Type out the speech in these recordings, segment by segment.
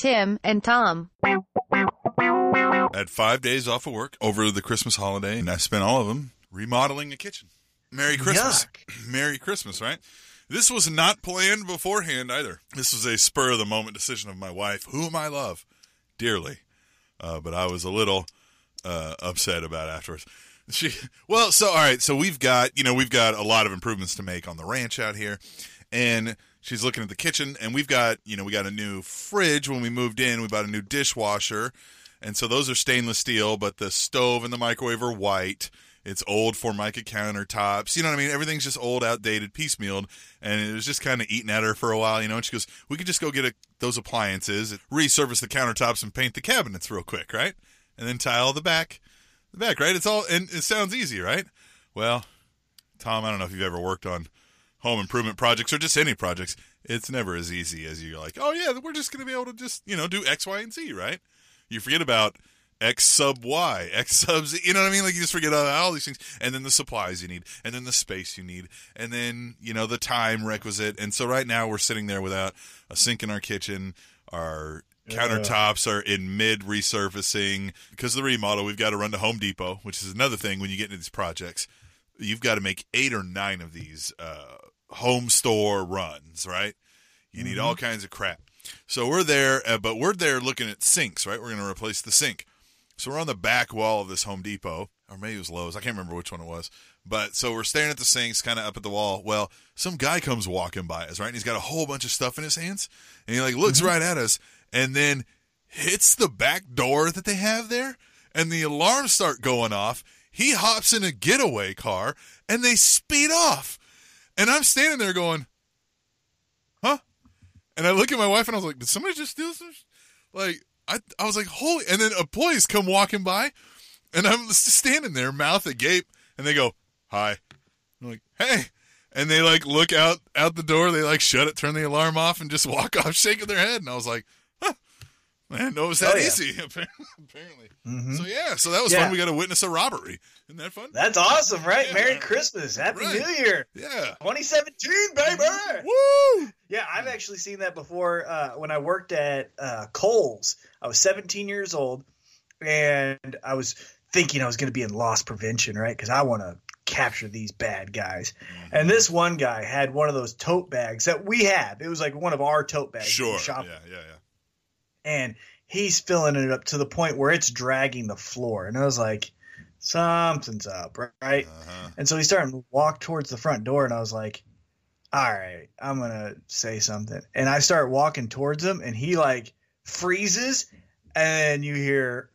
Tim and Tom. I had five days off of work over the Christmas holiday, and I spent all of them remodeling a kitchen. Merry Christmas. Merry Christmas, right? This was not planned beforehand either. This was a spur of the moment decision of my wife, whom I love dearly. Uh, but I was a little uh, upset about it afterwards. She well, so all right, so we've got you know we've got a lot of improvements to make on the ranch out here, and she's looking at the kitchen, and we've got you know we got a new fridge when we moved in. We bought a new dishwasher, and so those are stainless steel, but the stove and the microwave are white. It's old Formica countertops. You know what I mean? Everything's just old, outdated, piecemealed, and it was just kind of eating at her for a while. You know, and she goes, "We could just go get a, those appliances, resurface the countertops, and paint the cabinets real quick, right? And then tile the back, the back, right? It's all and it sounds easy, right? Well, Tom, I don't know if you've ever worked on home improvement projects or just any projects. It's never as easy as you're like, oh yeah, we're just going to be able to just you know do X, Y, and Z, right? You forget about X sub Y, X sub Z. You know what I mean? Like you just forget all, all these things, and then the supplies you need, and then the space you need, and then you know the time requisite. And so right now we're sitting there without a sink in our kitchen. Our countertops are in mid resurfacing because of the remodel. We've got to run to Home Depot, which is another thing when you get into these projects. You've got to make eight or nine of these uh, home store runs, right? You need all kinds of crap. So we're there, uh, but we're there looking at sinks, right? We're going to replace the sink. So we're on the back wall of this Home Depot, or maybe it was Lowe's. I can't remember which one it was. But so we're staring at the sinks, kind of up at the wall. Well, some guy comes walking by us, right? And he's got a whole bunch of stuff in his hands, and he like looks right at us, and then hits the back door that they have there, and the alarms start going off. He hops in a getaway car, and they speed off. And I'm standing there going, huh? And I look at my wife and I was like, did somebody just steal some? sh-" Like, I, I was like, holy. And then employees come walking by and I'm just standing there, mouth agape, and they go, hi. I'm like, hey. And they like look out out the door, they like shut it, turn the alarm off, and just walk off shaking their head. And I was like, huh, man, no, it was that Oh, yeah. easy, apparently. Mhm. So yeah, so that was Yeah. fun. We got to witness a robbery. Isn't that fun? That's awesome, right? Yeah. Merry Christmas. Happy Right. New Year. Yeah. 2017, baby. Woo! Yeah, I've actually seen that before uh, when I worked at uh, Kohl's. I was 17 years old, and I was thinking I was going to be in loss prevention, right? Because I want to capture these bad guys. And this one guy had one of those tote bags that we have. It was like one of our tote bags. Sure. shop Yeah, yeah, yeah. and he's filling it up to the point where it's dragging the floor. And I was like, something's up, right? Uh-huh. And so he started to walk towards the front door, and I was like, all right, I'm gonna say something. And I start walking towards him, and he like freezes, and you hear,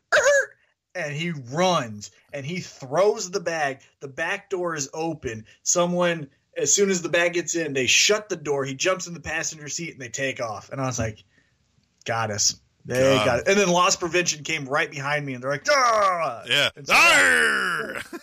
and he runs, and he throws the bag. The back door is open. Someone, as soon as the bag gets in, they shut the door. He jumps in the passenger seat, and they take off. And I was like, got us. They Got got it. And then loss prevention came right behind me, and they're like, "Ah!" Yeah. So-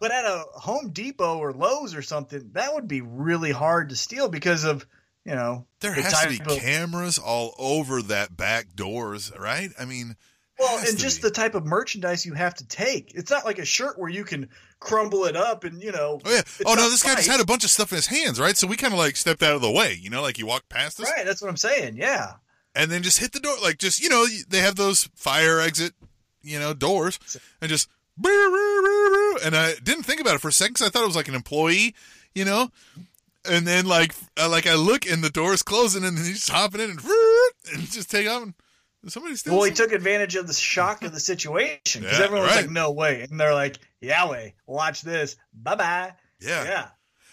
But at a Home Depot or Lowe's or something, that would be really hard to steal because of you know There the has to be of- cameras all over that back doors, right? I mean, well, and just be. the type of merchandise you have to take. It's not like a shirt where you can crumble it up and you know. Oh yeah. Oh no, this guy just had a bunch of stuff in his hands, right? So we kind of like stepped out of the way, you know, like he walked past us Right, that's what I'm saying. Yeah, and then just hit the door, like just you know, they have those fire exit, you know, doors, and just and I didn't think about it for a second 'cause I thought it was like an employee, you know, and then like I, like I look and the door's closing and then he's just hopping in and and just take off and somebody steals. well, he took advantage of the shock of the situation because Yeah, everyone was right. like, "No way," and they're like, "Yahweh, watch this, bye bye." yeah. Yeah,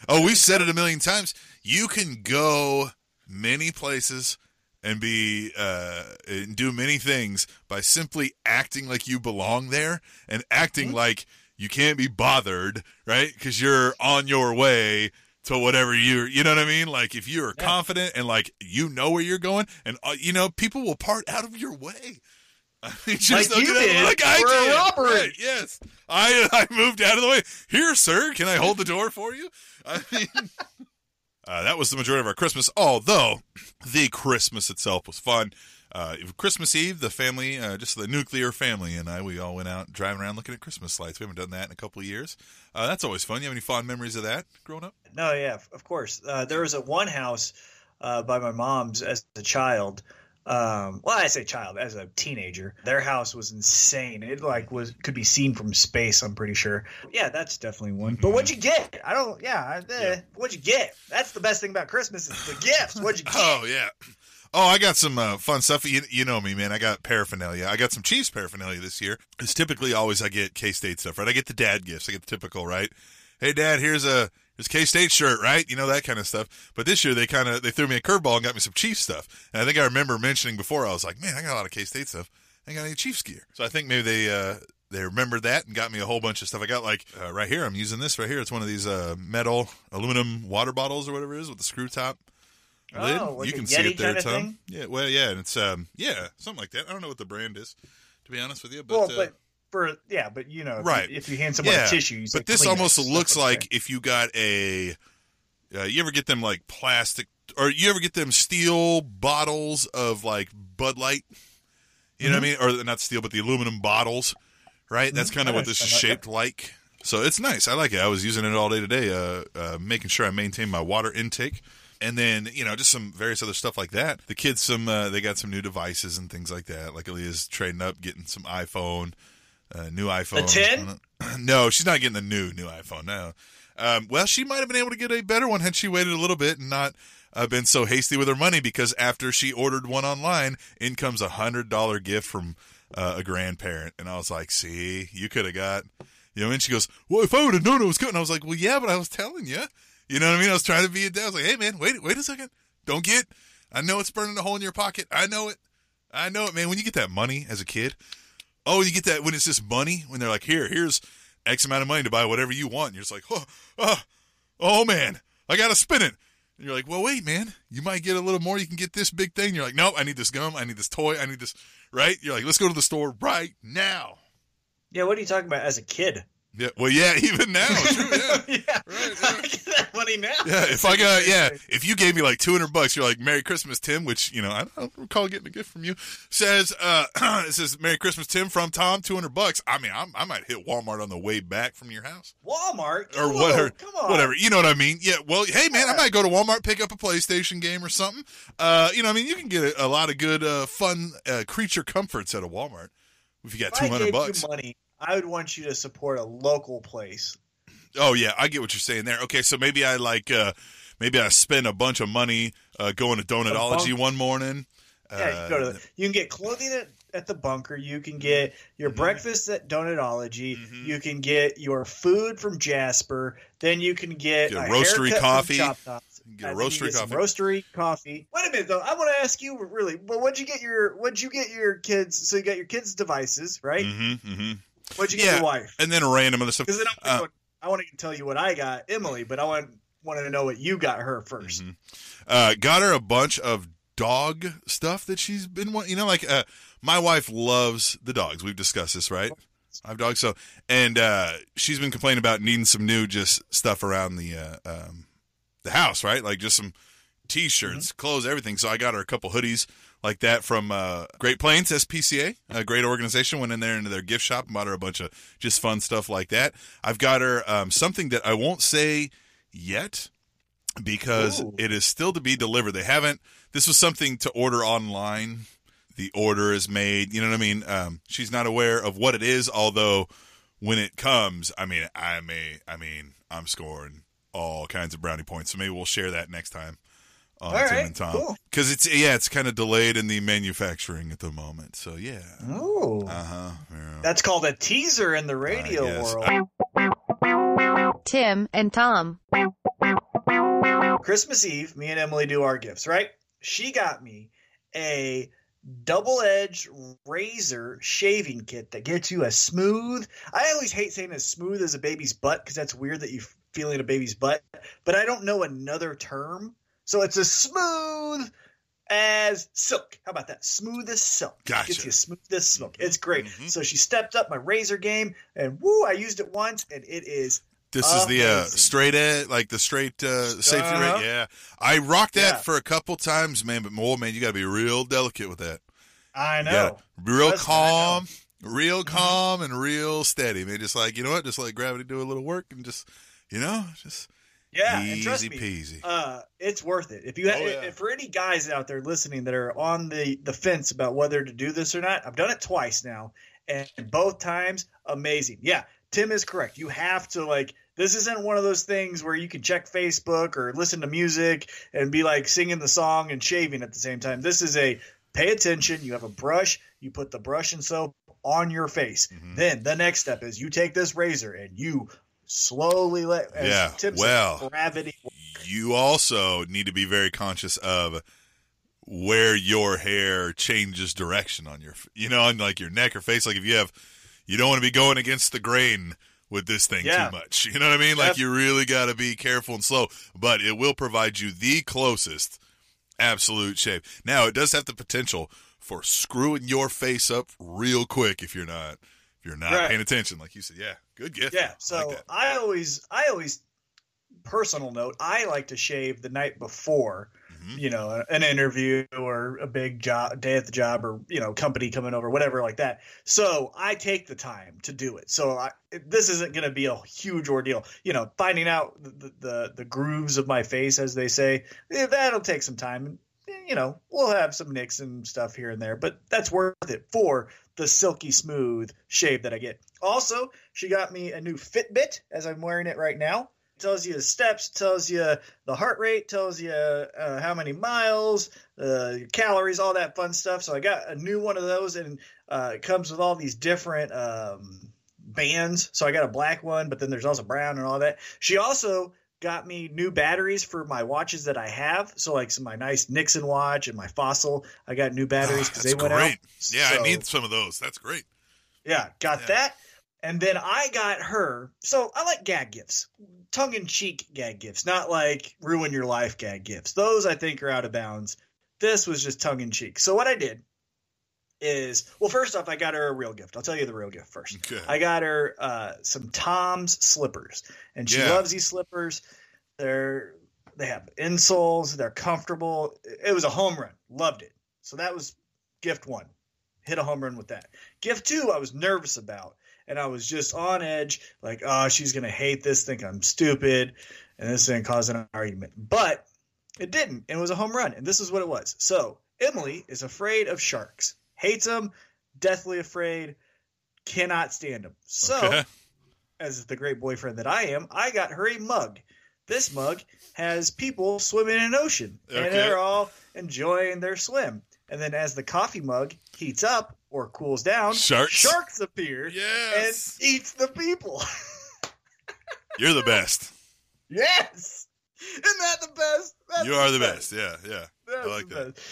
Oh, we've said it a million times. You can go many places and be uh, and do many things by simply acting like you belong there and acting Mm-hmm. like you can't be bothered, right? Because you're on your way to whatever you you know what I mean. Like if you're Yeah. confident and like you know where you're going, and uh, you know people will part out of your way. I mean, just Like you did like I did. Right, yes, I I moved out of the way. Here, sir, can I hold the door for you? I mean, uh, that was the majority of our Christmas. Although the Christmas itself was fun. Uh, Christmas Eve, the family, uh, just the nuclear family, and I, we all went out driving around looking at Christmas lights. We haven't done that in a couple of years. Uh, that's always fun. You have any fond memories of that growing up? No, yeah, of course. Uh, there was a one house uh, by my mom's as a child Um, well, I say child as a teenager. Their house was insane. It like was could be seen from space. I'm pretty sure. Yeah, that's definitely one. But what'd you get? I don't. Yeah, eh, Yeah. what'd you get? That's the best thing about Christmas is the gifts. What'd you get? Oh yeah. Oh, I got some uh, fun stuff. You, you know me, man. I got paraphernalia. I got some Chiefs paraphernalia this year. It's typically always I get K State stuff, right? I get the dad gifts. I get the typical, right? Hey, dad, here's a here's K State shirt, right? You know that kind of stuff. But this year they kind of they threw me a curveball and got me some Chiefs stuff. And I think I remember mentioning before I was like, man, I got a lot of K State stuff. I ain't got any Chiefs gear. So I think maybe they uh, they remembered that and got me a whole bunch of stuff. I got like uh, right here. I'm using this right here. It's one of these uh, metal aluminum water bottles or whatever it is with the screw top lid. Oh, you can see it there, Tom. thing? Yeah, well, yeah, and it's um, yeah, something like that. I don't know what the brand is, to be honest with you, but, well, uh, but for yeah, but you know, Right. You, if you hand someone yeah, a tissue, you but this almost looks like if you got a. Uh, you ever get them like plastic, or you ever get them steel bottles of like Bud Light? You know what I mean? Or not steel, but the aluminum bottles, right? That's kind of what this is shaped like. So it's nice. I like it. I was using it all day today, uh, uh, making sure I maintain my water intake. And then, you know, just some various other stuff like that. The kids, some, uh, they got some new devices and things like that. Like Aaliyah's trading up, getting some iPhone, uh, new iPhone. 10? No, she's not getting the new, new iPhone, no. Um, well, she might have been able to get a better one had she waited a little bit and not uh, been so hasty with her money because after she ordered one online, in comes a hundred dollar gift from uh, a grandparent, and I was like, "See, you could have got." You know, and she goes, "Well, if I would have known it was coming," I was like, "Well, yeah, but I was telling you." You know what I mean? I was trying to be a dad. I was like, "Hey, man, wait, wait a second. Don't get. I know it's burning a hole in your pocket. I know it. I know it, man. When you get that money as a kid, oh, you get that when it's just money. When they're like, here, here's X amount of money to buy whatever you want. And you're just like, oh, oh, oh man, I gotta spin it. And you're like, well, wait, man, you might get a little more. You can get this big thing. You're like, nope, I need this gum. I need this toy. I need this. Right? You're like, let's go to the store right now. Yeah, what are you talking about as a kid? Yeah. Well, yeah, even now. True. Yeah. yeah, Right, get that money now. Yeah, if I got yeah, if you gave me like two hundred bucks, you're like Merry Christmas, Tim, which you know I don't recall getting a gift from you. Says uh, it says Merry Christmas, Tim from Tom, two hundred bucks. I mean, I'm, I might hit Walmart on the way back from your house Walmart or whatever, Come on, whatever. You know what I mean? Yeah. Well, hey man, I might go to Walmart pick up a PlayStation game or something. Uh, you know, I mean, you can get a, a lot of good, uh, fun uh, creature comforts at a Walmart if you got two hundred bucks. money, I would want you to support a local place. Oh yeah, I get what you're saying there. Okay, so maybe I like uh maybe I spend a bunch of money uh going to Donutology one morning. Yeah, you, can go to Uh, the, you can get clothing at, at the bunker. You can get your Mhm. breakfast at Donutology. Mhm. You can get your food from Jasper. Then you can get, Get a roastery coffee. Get a And then you roastery coffee. Roastery coffee. Wait a minute though. I want to ask you really. But what'd you get your? What'd you get your kids? So you got your kids' devices, right? Mm-hmm, mm-hmm. What'd you get Yeah. your wife? And then random other stuff. Because then I Uh, want, I want to tell you what I got Emily, but I want wanted to know what you got her 1st Mhm. Uh, got her a bunch of dog stuff that she's been wanting. You know, like uh, my wife loves the dogs. We've discussed this, right? I have dogs, so and uh, she's been complaining about needing some new just stuff around the uh, um, the house, right? Like just some t-shirts, clothes, everything. So I got her a couple hoodies like that from uh, Great Plains SPCA, a great organization. Went in there into their gift shop and bought her a bunch of just fun stuff like that. I've got her um, something that I won't say yet because Ooh. it is still to be delivered. They haven't. This was something to order online. The order is made. You know what I mean? Um, she's not aware of what it is, although when it comes, I mean, I may, I mean, I'm scoring all kinds of brownie points. So maybe we'll share that next time on All Tim right, and Tom cool. because it's yeah, it's kind of delayed in the manufacturing at the moment. So yeah, Oh, uh huh. Yeah. that's called a teaser in the radio guess. world. Tim and Tom. Christmas Eve, me and Emily do our gifts, right? She got me a double edged razor shaving kit that gets you a smooth. I always hate saying as smooth as a baby's butt because that's weird that you feel in a baby's butt, but I don't know another term. So it's as smooth as silk. How about that? Smooth as silk. Gotcha. Gets you smooth as silk. It's great. Mhm. So she stepped up my razor game, and woo, I used it once, and it is This is the uh, straight edge, like the straight uh, safety Uh-huh. rate. Yeah, I rocked that Yeah. for a couple times, man. But oh man, you got to be real delicate with that. I know. be real Trust me, I know. calm, real Mhm. calm, and real steady, man. Just like you know what, just let gravity do a little work, and just you know, just Yeah, Easy and trust me, peasy. uh, it's worth it. If you have, Oh, yeah. if for any guys out there listening that are on the the fence about whether to do this or not, I've done it twice now, and both times amazing. Yeah, Tim is correct. You have to like. This isn't one of those things where you can check Facebook or listen to music and be like singing the song and shaving at the same time. This is a pay attention. You have a brush. You put the brush and soap on your face. Mhm. Then the next step is you take this razor and you slowly let. as Yeah, well, gravity you also need to be very conscious of where your hair changes direction on your, you know, on like your neck or face. Like if you have, you don't want to be going against the grain with this thing Yeah. too much. You know what I mean? Like you really got to be careful and slow, but it will provide you the closest absolute shape. Now it does have the potential for screwing your face up real quick if you're not, you're not Right. paying attention. Like you said, yeah, good gift. Yeah. I So like. I always, I always, personal note, I like to shave the night before, Mhm. you know, an interview or a big job, day at the job, or you know, company coming over, whatever like that. So I take the time to do it. So I, this isn't going to be a huge ordeal. You know, finding out the, the the grooves of my face, as they say, eh, that'll take some time. You know, we'll have some nicks and stuff here and there, but that's worth it for the silky smooth shave that I get. Also, she got me a new Fitbit as I'm wearing it right now. It tells you the steps, tells you the heart rate, tells you uh, how many miles, uh, calories, all that fun stuff. So I got a new one of those, and uh, it comes with all these different um, bands. So I got a black one, but then there's also brown and all that. She also got me new batteries for my watches that I have. So like some my nice Nixon watch and my Fossil, I got new batteries Ah, because that's they went great. out. Yeah, So- I need some of those. That's great. yeah, got Yeah. that. And then I got her. So I like gag gifts, tongue in cheek gag gifts, not like ruin your life gag gifts. Those I think are out of bounds. This was just tongue in cheek. So what I did is, well, first off, I got her a real gift. I'll tell you the real gift first. Okay. I got her uh, some Tom's slippers, and she Yeah. loves these slippers. They're they have insoles. They're comfortable. It was a home run. Loved it. So that was gift one. Hit a home run with that. Gift two, I was nervous about, and I was just on edge. Like, oh, she's gonna hate this, think I'm stupid, and this is gonna cause an argument. But it didn't. It was a home run, and this is what it was. So Emily is afraid of sharks. Hates them. Deathly afraid. Cannot stand them. So Okay. as the great boyfriend that I am, I got her a mug. This mug has people swimming in an ocean, Okay. and they're all enjoying their swim. And then as the coffee mug heats up or cools down, Sharks. sharks appear Yes. and eats the people. You're the best. yes, isn't that the best? That's you are the best. Yeah, yeah. That's like that. best.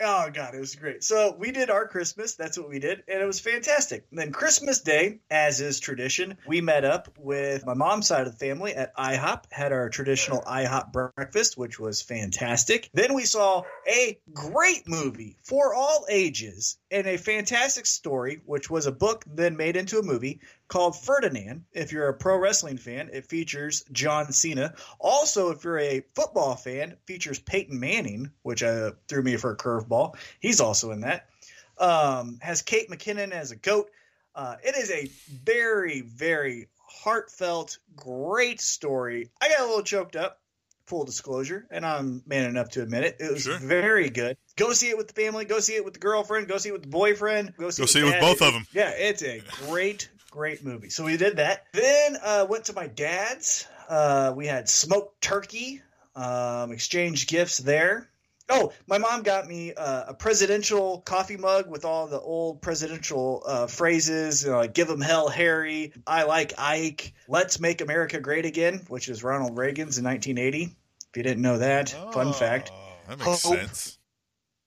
Oh god, it was great. So we did our Christmas. That's what we did, and it was fantastic. And then Christmas Day, as is tradition, we met up with my mom's side of the family at IHOP. Had our traditional IHOP breakfast, which was fantastic. Then we saw a great movie for all ages and a fantastic story, which was a book then made into a movie called Ferdinand. If you're a pro wrestling fan, it features John Cena. Also, if you're a football fan, features Peyton Manning, which uh, threw me for a curveball. He's also in that. Um, has Kate McKinnon as a goat. Uh, it is a very, very heartfelt, great story. I got a little choked up, full disclosure, and I'm man enough to admit it. It was Sure. very good. Go see it with the family. Go see it with the girlfriend. Go see it with the boyfriend. Go see, Go it see it with both of them. Yeah, it's a great, great movie. So we did that. Then uh, went to my dad's. Uh, we had smoked turkey. Um, exchanged gifts there. Oh, my mom got me uh, a presidential coffee mug with all the old presidential uh, phrases, you know, like "Give 'em hell, Harry," "I like Ike," "Let's make America great again," which is Ronald Reagan's in 1980. If you didn't know that, fun fact. Oh, That makes Hope. sense.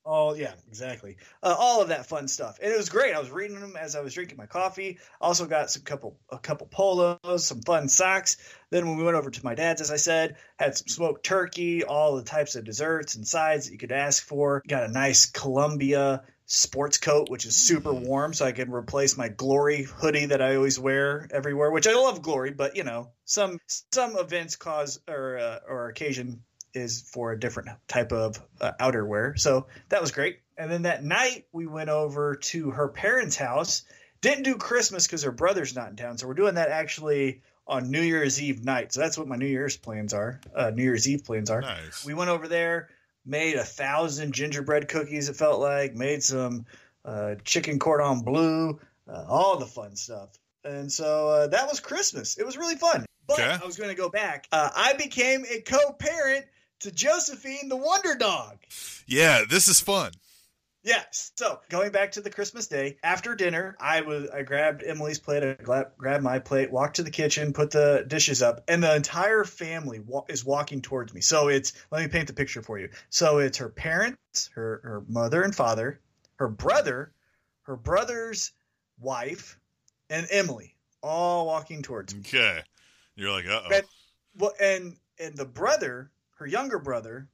Oh yeah, exactly. Uh, all of that fun stuff, and it was great. I was reading them as I was drinking my coffee. Also got some couple a couple polos, some fun socks. Then when we went over to my dad's, as I said, had some smoked turkey, all the types of desserts and sides that you could ask for. Got a nice Columbia sports coat, which is super warm, so I can replace my Glory hoodie that I always wear everywhere. Which I love Glory, but you know, some some events cause or uh, or occasion is for a different type of uh, outerwear. So that was great. And then that night we went over to her parents' house. Didn't do Christmas because her brother's not in town, so we're doing that actually on New Year's Eve night. So that's what my New Year's plans are. Uh, New Year's Eve plans are. Nice. We went over there, made a thousand gingerbread cookies. It felt like made some uh, chicken cordon bleu, uh, all the fun stuff. And so uh, that was Christmas. It was really fun. But Okay. I was going to go back. Uh, I became a co-parent to Josephine the Wonder Dog. Yeah, this is fun. Yes. So going back to the Christmas day after dinner, I was I grabbed Emily's plate, I gra- grabbed my plate, walked to the kitchen, put the dishes up, and the entire family wa- is walking towards me. So it's let me paint the picture for you. So it's her parents, her her mother and father, her brother, her brother's wife, and Emily, all walking towards me. Okay. You're like, uh oh. Well, and and the brother, her younger brother,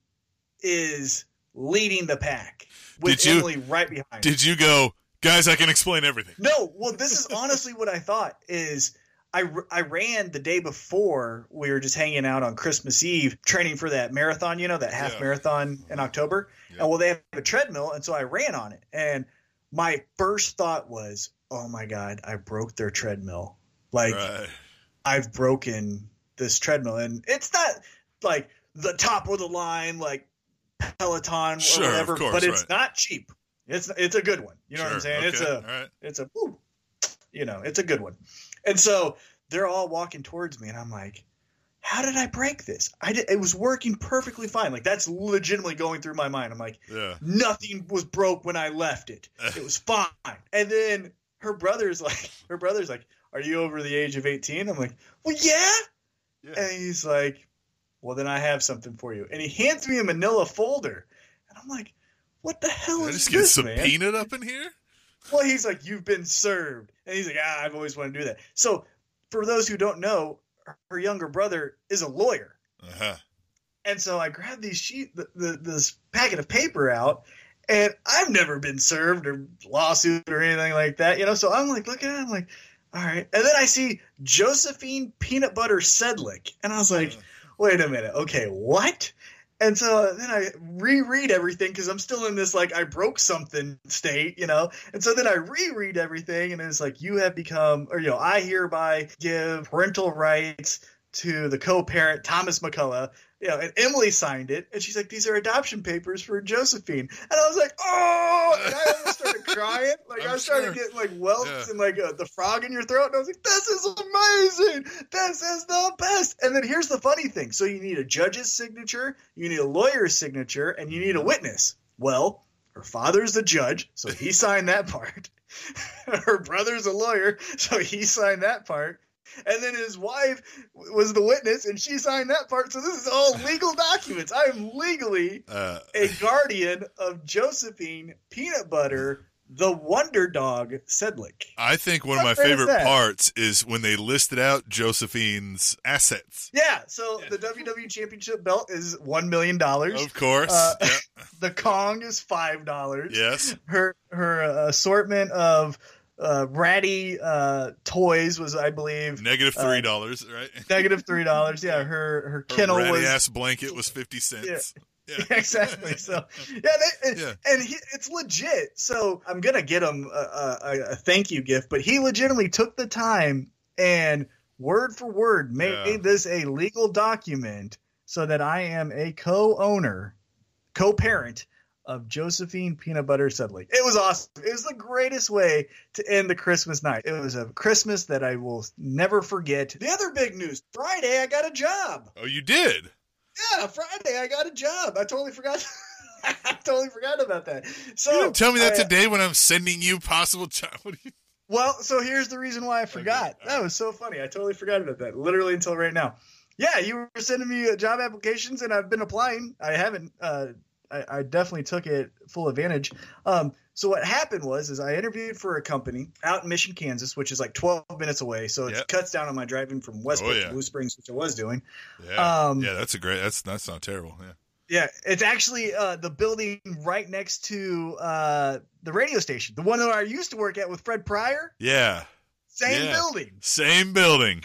is leading the pack with Did you- Emily right behind. Did you go, guys? I can explain everything. No, well, this is honestly what I thought is I, I ran the day before we were just hanging out on Christmas Eve training for that marathon, you know, that half Yeah. marathon in mm-hmm. October. Yeah. And well, they have a treadmill, and so I ran on it. And my first thought was, oh my God, I broke their treadmill. Like, right. I've broken this treadmill. And it's not like the top of the line, like Peloton or Sure, of whatever, course, but it's right. not cheap. It's it's a good one. You know what I'm Sure, saying? It's a right. it's a woo, you know it's a good one and so they're all walking towards me and i'm like how did i break this i did it was working perfectly fine like that's legitimately going through my mind i'm like Yeah. nothing was broke when i left it it was fine and then her brother's like her brother's like are you over the age of 18 i'm like well yeah Yeah. and he's like well then i have something for you and he hands me a manila folder and i'm like what the hell Did I is just get this some man peanut up in here? well, he's like, you've been served, and he's like, ah, I've always wanted to do that. So, for those who don't know, her younger brother is a lawyer, Uh-huh. and so I grabbed these sheet, the, the, this packet of paper out, and I've never been served or lawsuit or anything like that, you know. So I'm like looking at it, I'm like, all right, and then I see Josephine Peanut Butter Sedlick, and I was like, wait a minute, okay, what? And so then I reread everything because I'm still in this like I broke something state, you know. And so then I reread everything, and it's like you have become, or you know, I hereby give parental rights to the co-parent Thomas McCullough. You know, and Emily signed it, and she's like, "These are adoption papers for Josephine," and I was like, "Oh!" And I almost started crying, like I I'm was starting sure. to get like welts Yeah. and like uh, the frog in your throat, and I was like, "This is amazing! This is the best!" And then here's the funny thing: so you need a judge's signature, you need a lawyer's signature, and you need a witness. Well, her father's the judge, so he signed that part. her brother's a lawyer, so he signed that part. And then his wife was the witness, and she signed that part. So this is all legal documents. I am legally Uh, a guardian of Josephine Peanut Butter, the Wonder Dog Sedlick. I think one of my great is favorite parts is when they listed out Josephine's assets. Yeah, so the WWE Championship belt is one million dollars. Of course. Uh, yeah. The Kong is five dollars. Yes. Her her uh, assortment of uh, ratty uh, toys was, I believe, Negative uh, three dollars, right? negative three dollars. Yeah, her her Her kennel ratty was ass blanket was fifty cents. Yeah. exactly. So yeah, they, and, Yeah. and he, it's legit. So I'm gonna get him a, a, a thank you gift, but he legitimately took the time and word for word made Yeah. this a legal document so that I am a co-owner, co-parent of Josephine Peanut Butter Sedley. It was awesome. It was the greatest way to end the Christmas night. It was a Christmas that I will never forget. The other big news: Friday, I got a job. Oh, you did. Yeah, Friday I got a job. I totally forgot. I totally forgot about that. So You didn't tell me that I- today when I'm sending you possible job. You? Well, so here's the reason why I forgot. Okay. That was so funny. I totally forgot about that. Literally until right now. Yeah, you were sending me uh, job applications, and I've been applying. I haven't. Uh, I, I definitely took it full advantage. Um, so what happened was, is I interviewed for a company out in Mission, Kansas, which is like 12 minutes away. So it Yep. cuts down on my driving from Westbrook Oh, yeah. to Blue Springs, which I was doing. Yeah. Um, yeah, that's a great. That's that's not terrible. Yeah. Yeah, it's actually uh, the building right next to uh, the radio station, the one that I used to work at with Fred Pryor. Yeah. Same Yeah. building. Same building.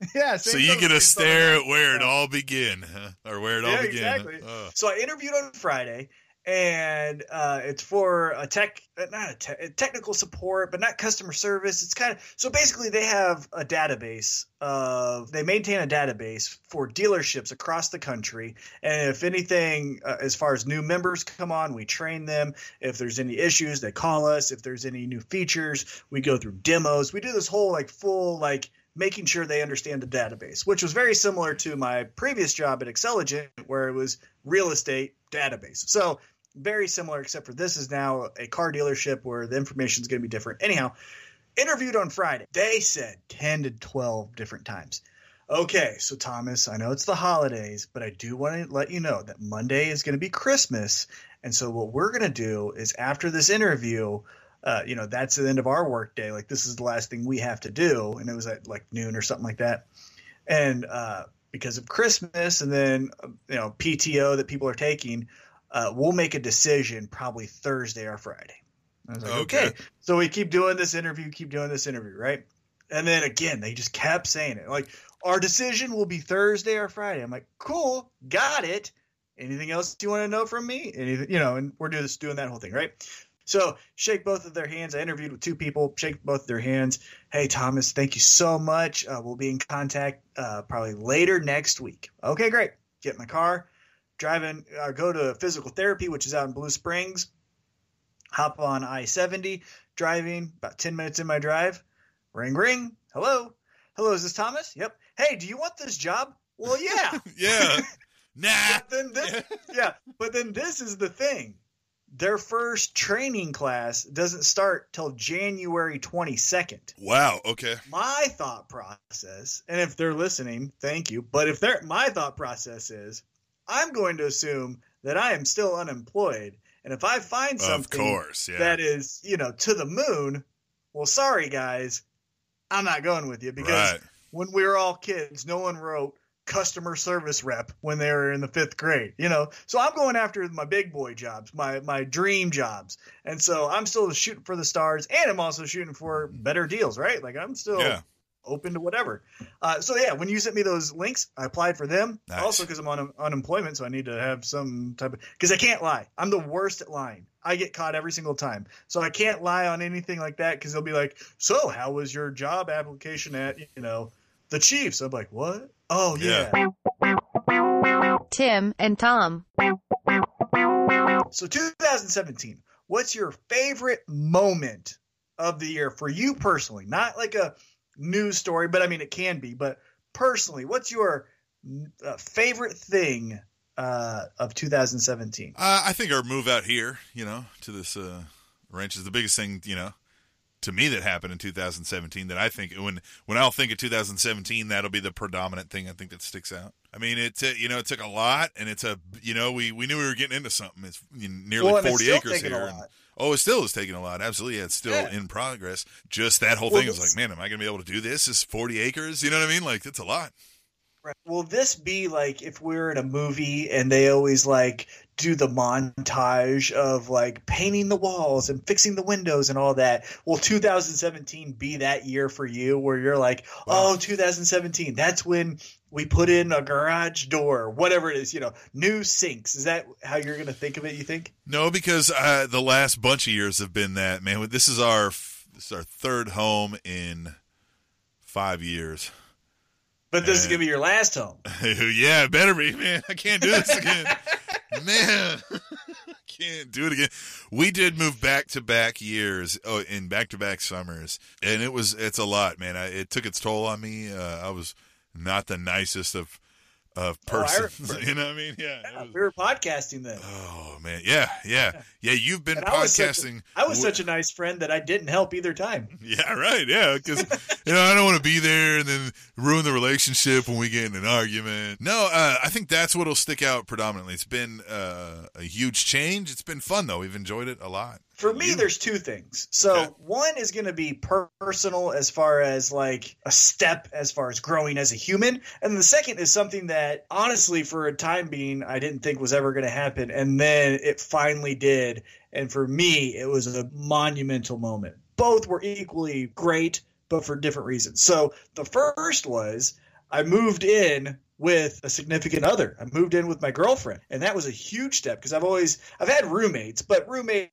Yeah. so you get to It's stare at where it all began, huh? or where it all Yeah, began. exactly. Oh. So I interviewed on Friday, and uh, it's for a tech, uh, not a te- technical support, but not customer service. It's kind of so basically they have a database of they maintain a database for dealerships across the country, and if anything, uh, as far as new members come on, we train them. If there's any issues, they call us. If there's any new features, we go through demos. We do this whole like full like making sure they understand the database, which was very similar to my previous job at Xceligent, where it was real estate database. So very similar, except for this is now a car dealership where the information is going to be different. Anyhow, interviewed on Friday. They said 10 to 12 different times. Okay, so Thomas, I know it's the holidays, but I do want to let you know that Monday is going to be Christmas. And so what we're going to do is after this interview, uh, you know, that's the end of our workday. Like this is the last thing we have to do. And it was at like noon or something like that. And uh, because of Christmas and then, you know, PTO that people are taking, uh, we'll make a decision probably Thursday or Friday. I was like, okay. okay. So we keep doing this interview, keep doing this interview, right? And then again, they just kept saying it. Like, our decision will be Thursday or Friday. I'm like, cool, got it. Anything else you want to know from me? Anything, you know, and we're doing this, doing that whole thing, right? So shake both of their hands. I interviewed with two people. Shake both of their hands. Hey Thomas, thank you so much. Uh, we'll be in contact uh, probably later next week. Okay, great. Get in my car driving, uh, go to physical therapy, which is out in Blue Springs. Hop on I 70, driving about 10 minutes in my drive. Ring, ring. Hello. Hello, is this Thomas? Yep. Hey, do you want this job? Well, yeah. yeah. Nah. But then this, yeah. But then this is the thing. Their first training class doesn't start till January 22nd. Wow. Okay. My thought process, and if they're listening, thank you. But if they're, my thought process is I'm going to assume that I am still unemployed. And if I find something course, yeah. that is, you know, to the moon, well, sorry guys, I'm not going with you because right. when we were all kids, no one wrote customer service rep when they were in the fifth grade, you know. So I'm going after my big boy jobs, my my dream jobs, and so I'm still shooting for the stars, and I'm also shooting for better deals, right? Like I'm still yeah open to whatever. Uh, so yeah, when you sent me those links, I applied for them. Nice. Also because I'm on unemployment, so I need to have some type of because I can't lie. I'm the worst at lying. I get caught every single time, so I can't lie on anything like that because they'll be like, "So how was your job application at you know the Chiefs?" I'm like, "What? Oh yeah." yeah. Tim and Tom. So 2017. What's your favorite moment of the year for you personally? Not like a news story, but I mean, it can be. But personally, what's your uh, favorite thing uh, of 2017? Uh, I think our move out here, you know, to this uh, ranch is the biggest thing, you know, to me that happened in 2017. That I think when when I'll think of 2017, that'll be the predominant thing I think that sticks out. I mean, it you know it took a lot, and it's a you know we we knew we were getting into something. It's nearly well, 40 acres here. Oh, it still is taking a lot. Absolutely. Yeah, it's still yeah. in progress. Just that whole well, thing is like, man, am I going to be able to do this? Is 40 acres? You know what I mean? Like, it's a lot. Right. Will this be like if we're in a movie and they always like do the montage of like painting the walls and fixing the windows and all that? Will 2017 be that year for you where you're like, wow. oh, 2017, that's when we put in a garage door, whatever it is, you know, new sinks. Is that how you're going to think of it? You think? No, because uh, the last bunch of years have been that man. This is our this is our third home in five years. But this and, is gonna be your last home. yeah, it better be, man. I can't do this again, man. can't do it again. We did move back to back years, oh, in back to back summers, and it was it's a lot, man. I, it took its toll on me. Uh, I was not the nicest of of person. Oh, you know what I mean? Yeah. yeah was, we were podcasting then. Oh man, yeah, yeah, yeah. You've been and podcasting. I was, such a, I was such a nice friend that I didn't help either time. Yeah, right. Yeah, because you know I don't want to be there and then ruin the relationship when we get in an argument. No, uh, I think that's what'll stick out predominantly. It's been uh, a huge change. It's been fun though. We've enjoyed it a lot. For me, there's two things. So okay. one is going to be personal as far as like a step as far as growing as a human, and the second is something that honestly, for a time being, I didn't think was ever going to happen, and then it finally did. And for me, it was a monumental moment. Both were equally great, but for different reasons. So the first was I moved in with a significant other. I moved in with my girlfriend, and that was a huge step because I've always I've had roommates, but roommates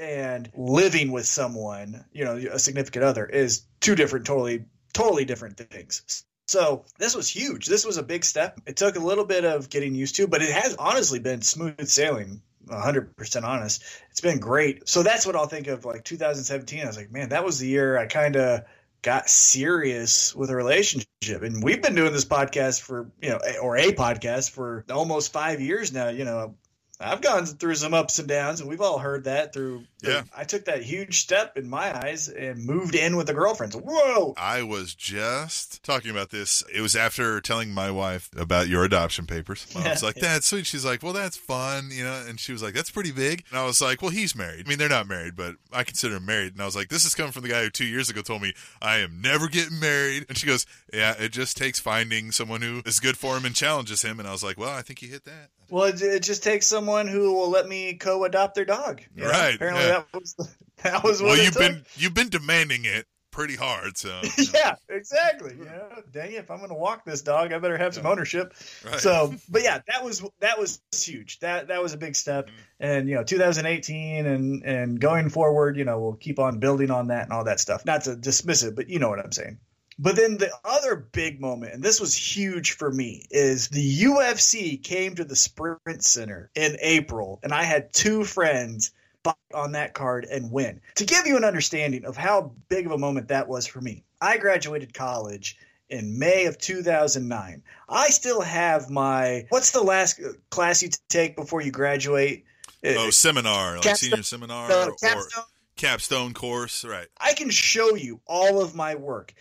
and living with someone, you know, a significant other is two different totally totally different things. So this was huge. This was a big step. It took a little bit of getting used to, but it has honestly been smooth sailing 100% honest. It's been great. So that's what I'll think of like 2017. I was like, man, that was the year I kind of got serious with a relationship. And we've been doing this podcast for, you know, or a podcast for almost five years now. You know, I've gone through some ups and downs, and we've all heard that through. Yeah. I took that huge step in my eyes and moved in with a girlfriend. Whoa! I was just talking about this. It was after telling my wife about your adoption papers. I was like, "That's sweet." She's like, "Well, that's fun," you know. And she was like, "That's pretty big." And I was like, "Well, he's married. I mean, they're not married, but I consider him married." And I was like, "This is coming from the guy who two years ago told me I am never getting married." And she goes, "Yeah, it just takes finding someone who is good for him and challenges him." And I was like, "Well, I think you hit that." Well, it, it just takes someone who will let me co-adopt their dog. you know? Right, Apparently, yeah. that was that was what Well, you've took. been you've been demanding it pretty hard, so yeah, exactly. You know, dang it, if I'm going to walk this dog, I better have some ownership. Right. So, but yeah, that was that was huge. That that was a big step. Mm-hmm. And you know, 2018 and and going forward, you know, we'll keep on building on that and all that stuff. Not to dismiss it, but you know what I'm saying. But then the other big moment, and this was huge for me, is the UFC came to the Sprint Center in April, and I had two friends fight on that card and win. To give you an understanding of how big of a moment that was for me, I graduated college in May of 2009. I still have my what's the last class you take before you graduate? oh seminar, like Capstone- senior seminar Uh, or capstone. capstone course, right? I can show you all of my work.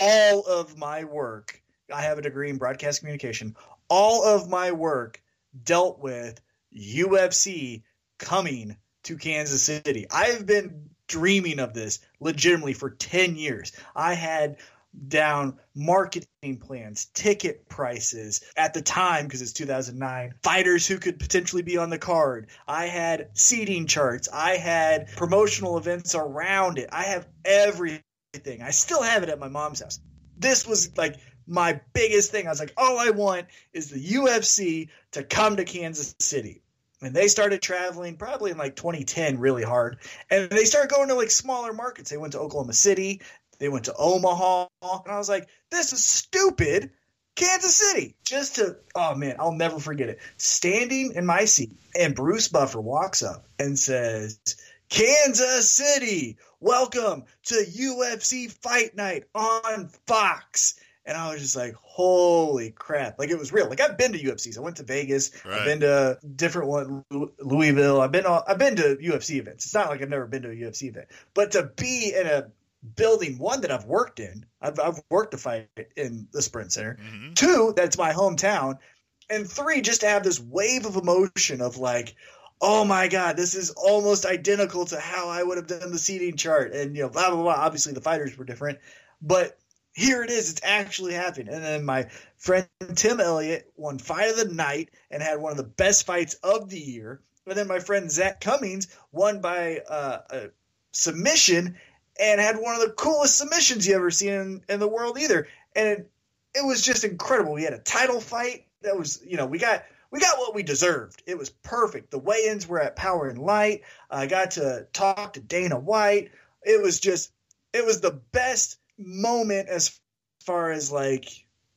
All of my work. I have a degree in broadcast communication. All of my work dealt with UFC coming to Kansas City. I've been dreaming of this legitimately for 10 years. I had down marketing plans, ticket prices at the time because it's 2009, fighters who could potentially be on the card. I had seating charts, I had promotional events around it. I have everything. I still have it at my mom's house. This was like my biggest thing. I was like, all I want is the UFC to come to Kansas City. And they started traveling probably in like 2010 really hard. And they started going to like smaller markets. They went to Oklahoma City, they went to Omaha. And I was like, this is stupid. Kansas City. Just to, oh man, I'll never forget it. Standing in my seat, and Bruce Buffer walks up and says, Kansas City, welcome to UFC Fight Night on Fox. And I was just like, holy crap. Like it was real. Like I've been to UFCs. I went to Vegas. Right. I've been to different one, Louisville. I've been, all, I've been to UFC events. It's not like I've never been to a UFC event, but to be in a building, one that I've worked in, I've, I've worked to fight in the Sprint Center. hmm Two, that's my hometown. And three, just to have this wave of emotion of like, oh my God, this is almost identical to how I would have done the seating chart. And, you know, blah, blah, blah. Obviously, the fighters were different. But here it is. It's actually happening. And then my friend Tim Elliott won Fight of the Night and had one of the best fights of the year. And then my friend Zak Cummings won by uh, a submission and had one of the coolest submissions you ever seen in, in the world either. And it, it was just incredible. We had a title fight that was, you know, we got we got what we deserved. It was perfect. The weigh-ins were at Power and Light. I got to talk to Dana White. It was just, it was the best moment as far as like,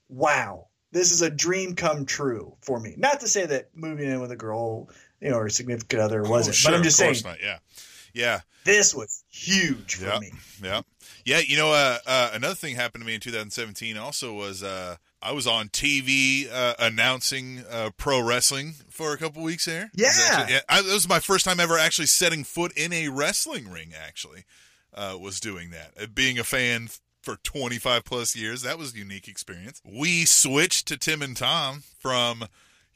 wow, this is a dream come true for me. Not to say that moving in with a girl, you know, or significant other wasn't, Oh, sure, but I'm just saying not. Yeah, yeah, this was huge for Yeah. me. yeah, yeah. You know, uh, uh, another thing happened to me in 2017. Also, was uh, I was on TV uh, announcing uh, pro wrestling for a couple weeks was Yeah. actually- I, that was my first time ever actually setting foot in a wrestling ring. Actually, uh, was doing that. Uh, being a fan for 25 plus years, that was a unique experience. We switched to Tim and Tom from.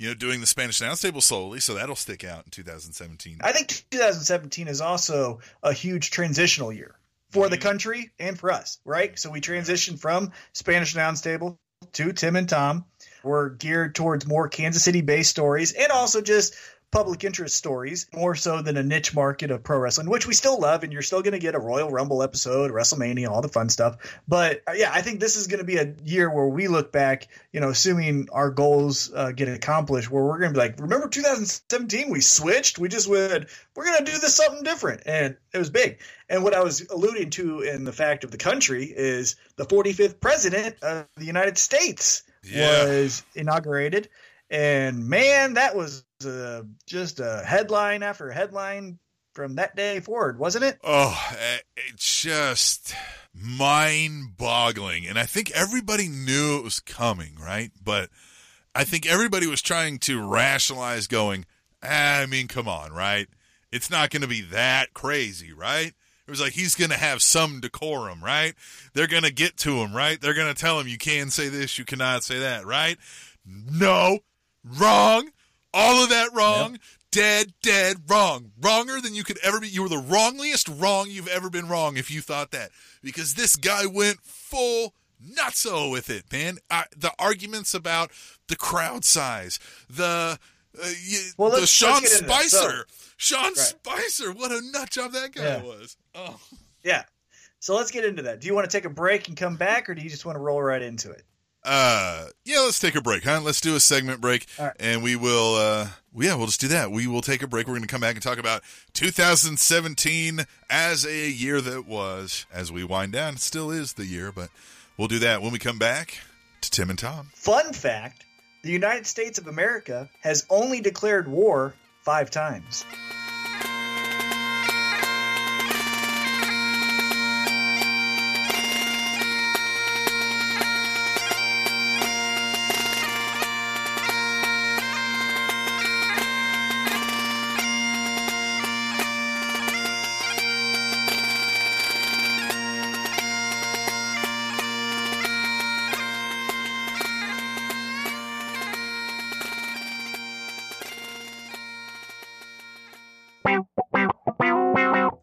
You know, doing the Spanish announce table slowly, so that'll stick out in 2017. I think 2017 is also a huge transitional year for the Mhm. country and for us, right? So we transitioned from Spanish Announce Table to Tim and Tom. We're geared towards more Kansas City based stories and also just public interest stories more so than a niche market of pro wrestling, which we still love, and you're still going to get a Royal Rumble episode, WrestleMania, all the fun stuff. But uh, yeah, I think this is going to be a year where we look back, you know, assuming our goals uh, get accomplished, where we're going to be like, remember 2017? We switched. We just went, we're going to do this something different, and it was big. And what I was alluding to in the fact of the country is the 45th president of the United States Yeah. was inaugurated. And man, that was uh, just a headline after headline from that day forward, wasn't it? Oh, eh, it's just mind boggling. And I think everybody knew it was coming, right? But I think everybody was trying to rationalize going, ah, I mean, come on, right? It's not going to be that crazy, right? It was like he's going to have some decorum, right? They're going to get to him, right? They're going to tell him you can say this, you cannot say that, right? No, wrong. All of that wrong. Dead, dead, wrong. Wronger than you could ever be. You were the wrongliest wrong you've ever been wrong if you thought that. Because this guy went full nutso with it, man. I, the arguments about the crowd size, the uh, y- Well, the let's- Sean let's get into that. Spicer, Sean Right. Spicer, what a nut job that guy Yeah. was. Oh. Yeah. So let's get into that. Do you want to take a break and come back, or do you just want to roll right into it? Uh, yeah, let's take a break, huh? Let's do a segment break, right. and we will. uh Yeah, we'll just do that. We will take a break. We're going to come back and talk about 2017 as a year that was. As we wind down, it still is the year, but we'll do that when we come back to Tim and Tom. Fun fact the United States of America has only declared war five times.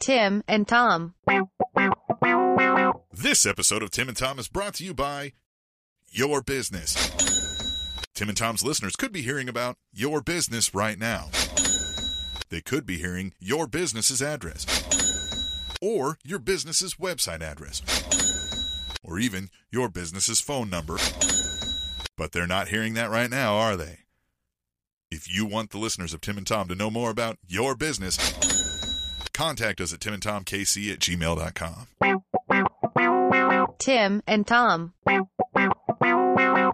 Tim and Tom. This episode of Tim and Tom is brought to you by Your Business. Tim and Tom's listeners could be hearing about your business right now. They could be hearing your business's address, or your business's website address, or even your business's phone number. But they're not hearing that right now, are they? If you want the listeners of Tim and Tom to know more about your business, contact us at timandtomkc at gmail.com. Tim and Tom.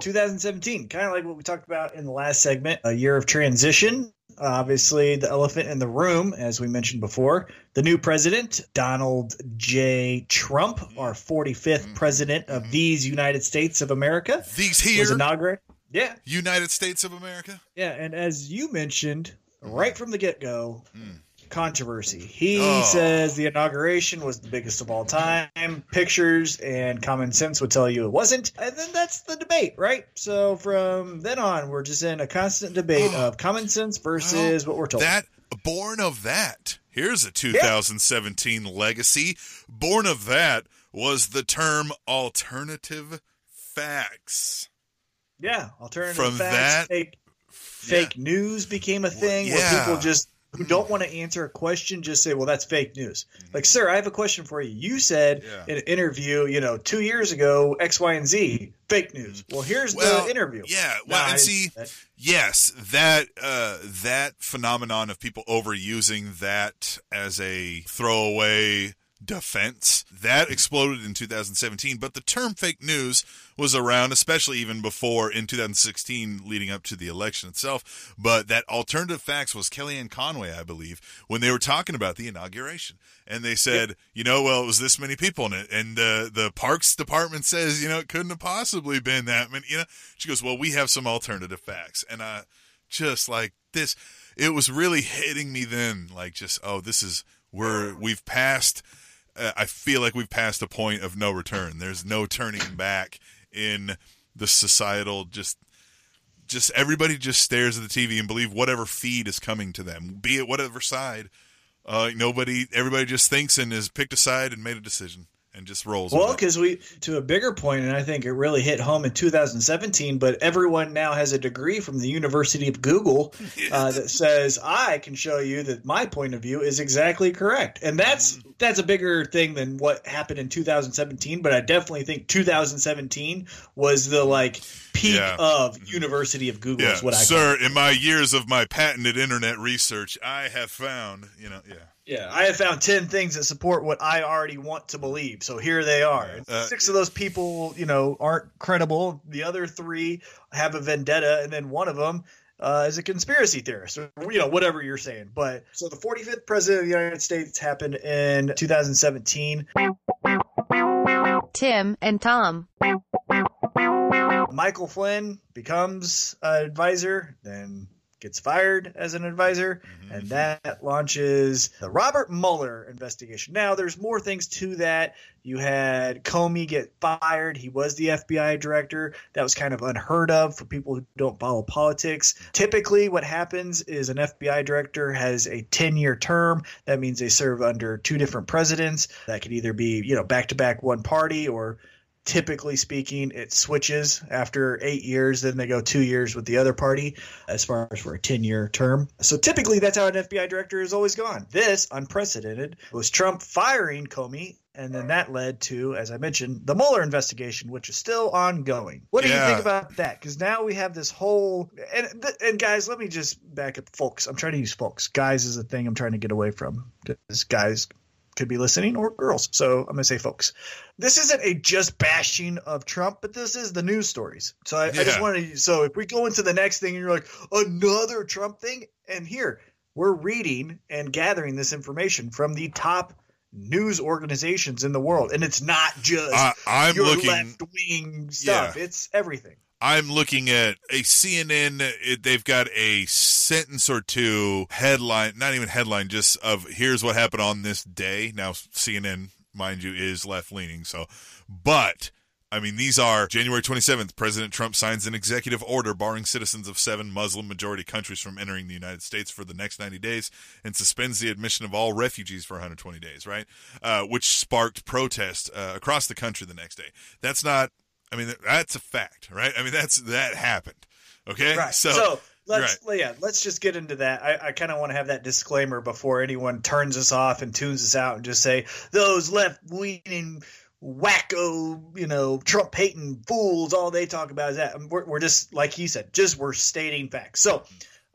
2017, kind of like what we talked about in the last segment, a year of transition. Obviously, the elephant in the room, as we mentioned before, the new president, Donald J. Trump, our 45th mm-hmm. president of mm-hmm. these United States of America, These here. was inaugurated. Yeah, United States of America. yeah, and as you mentioned mm-hmm. right from the get go, mm. Controversy. He Oh. says the inauguration was the biggest of all time. Pictures and common sense would tell you it wasn't. And then that's the debate, right? So from then on, we're just in a constant debate oh. of common sense versus what we're told. That born of that. Here's a 2017 legacy. Born of that was the term alternative facts. yeah, alternative From facts, that- fake, fake news became a thing yeah. where people just who don't want to answer a question just say, "Well, that's fake news." Like, sir, I have a question for you. You said Mm-hmm. Yeah. in an interview, you know, two years ago, X, Y, and Z, fake news. Well, here's Well, the interview. yeah, well, Nah, and see- that- Yes, that uh, that phenomenon of people overusing that as a throwaway defense that exploded in 2017. But the term fake news was around, especially even before in 2016, leading up to the election itself. But that alternative facts was Kellyanne Conway, I believe, when they were talking about the inauguration, and they said, you know, well, it was this many people in it, and uh, the Parks Department says, you know, it couldn't have possibly been that many. You know, she goes, well, we have some alternative facts, and uh, just like this, it was really hitting me then, like just, oh, this is we're we've passed. Uh, I feel like we've passed a point of no return. There's no turning back in the societal just just everybody just stares at the TV and believe whatever feed is coming to them, be it whatever side. Uh, nobody, everybody just thinks and has picked a side and made a decision, and just rolls. Well, because we to a bigger point, and I think it really hit home in 2017. But everyone now has a degree from the University of Google uh, that says I can show you that my point of view is exactly correct, and that's Mm-hmm. that's a bigger thing than what happened in 2017. But I definitely think 2017 was the like peak Yeah. of University of Google. yeah, Is what I sir. In my years of my patented internet research, I have found, you know, yeah. Yeah, I have found 10 things that support what I already want to believe. So here they are. Uh, Six of those people, you know, aren't credible. The other three have a vendetta, and then one of them uh, is a conspiracy theorist, or, you know, whatever you're saying. But so the 45th president of the United States happened in 2017. Tim and Tom. Michael Flynn becomes an advisor, then gets fired as an advisor, Mm-hmm. and that launches the Robert Mueller investigation. Now, there's more things to that. You had Comey get fired. He was the FBI director. That was kind of unheard of for people who don't follow politics. Typically, what happens is an FBI director has a 10 year term. That means they serve under two different presidents. That could either be, you know, back to back one party or typically speaking, it switches after eight years. Then they go two years with the other party as far as for a 10 year term. So typically, that's how an FBI director is always gone. This, unprecedented, was Trump firing Comey. And then that led to, as I mentioned, the Mueller investigation, which is still ongoing. What do Yeah. you think about that? Because now we have this whole and and guys, let me just back up, folks. I'm trying to use folks. Guys is a thing I'm trying to get away from because guys could be listening or girls. So I'm going to say folks. This isn't a just bashing of Trump, but this is the news stories. So I, I just Yeah. wanted to, so if we go into the next thing and you're like, another Trump thing, and here we're reading and gathering this information from the top news organizations in the world. And it's not just I, I'm your looking. left wing stuff, Yeah. it's everything. I'm looking at a CNN. They've got a sentence or two headline, not even headline, just of here's what happened on this day. Now, CNN, mind you, is left leaning. So, but I mean, these are January 27th. President Trump signs an executive order barring citizens of seven Muslim majority countries from entering the United States for the next 90 days and suspends the admission of all refugees for 120 days, right? Uh, which sparked protest uh, across the country the next day. That's not I mean, that's a fact, right? I mean, that's that happened. Okay, Right. so, So, let's yeah, let's just get into that. I, I kind of want to have that disclaimer before anyone turns us off and tunes us out and just say those left leaning wacko, you know, Trump hating fools. All they talk about is that. We're, we're just like he said, just we're stating facts. So.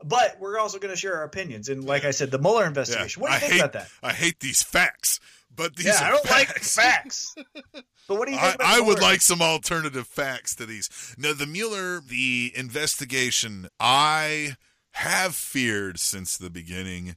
But we're also going to share our opinions, and like I said, the Mueller yeah, investigation. What do you I think hate, about that? I hate these facts, but these Yeah, are I don't like facts. facts. but what do you think I, I would like some alternative facts to these. No, the Mueller, the investigation, I have feared since the beginning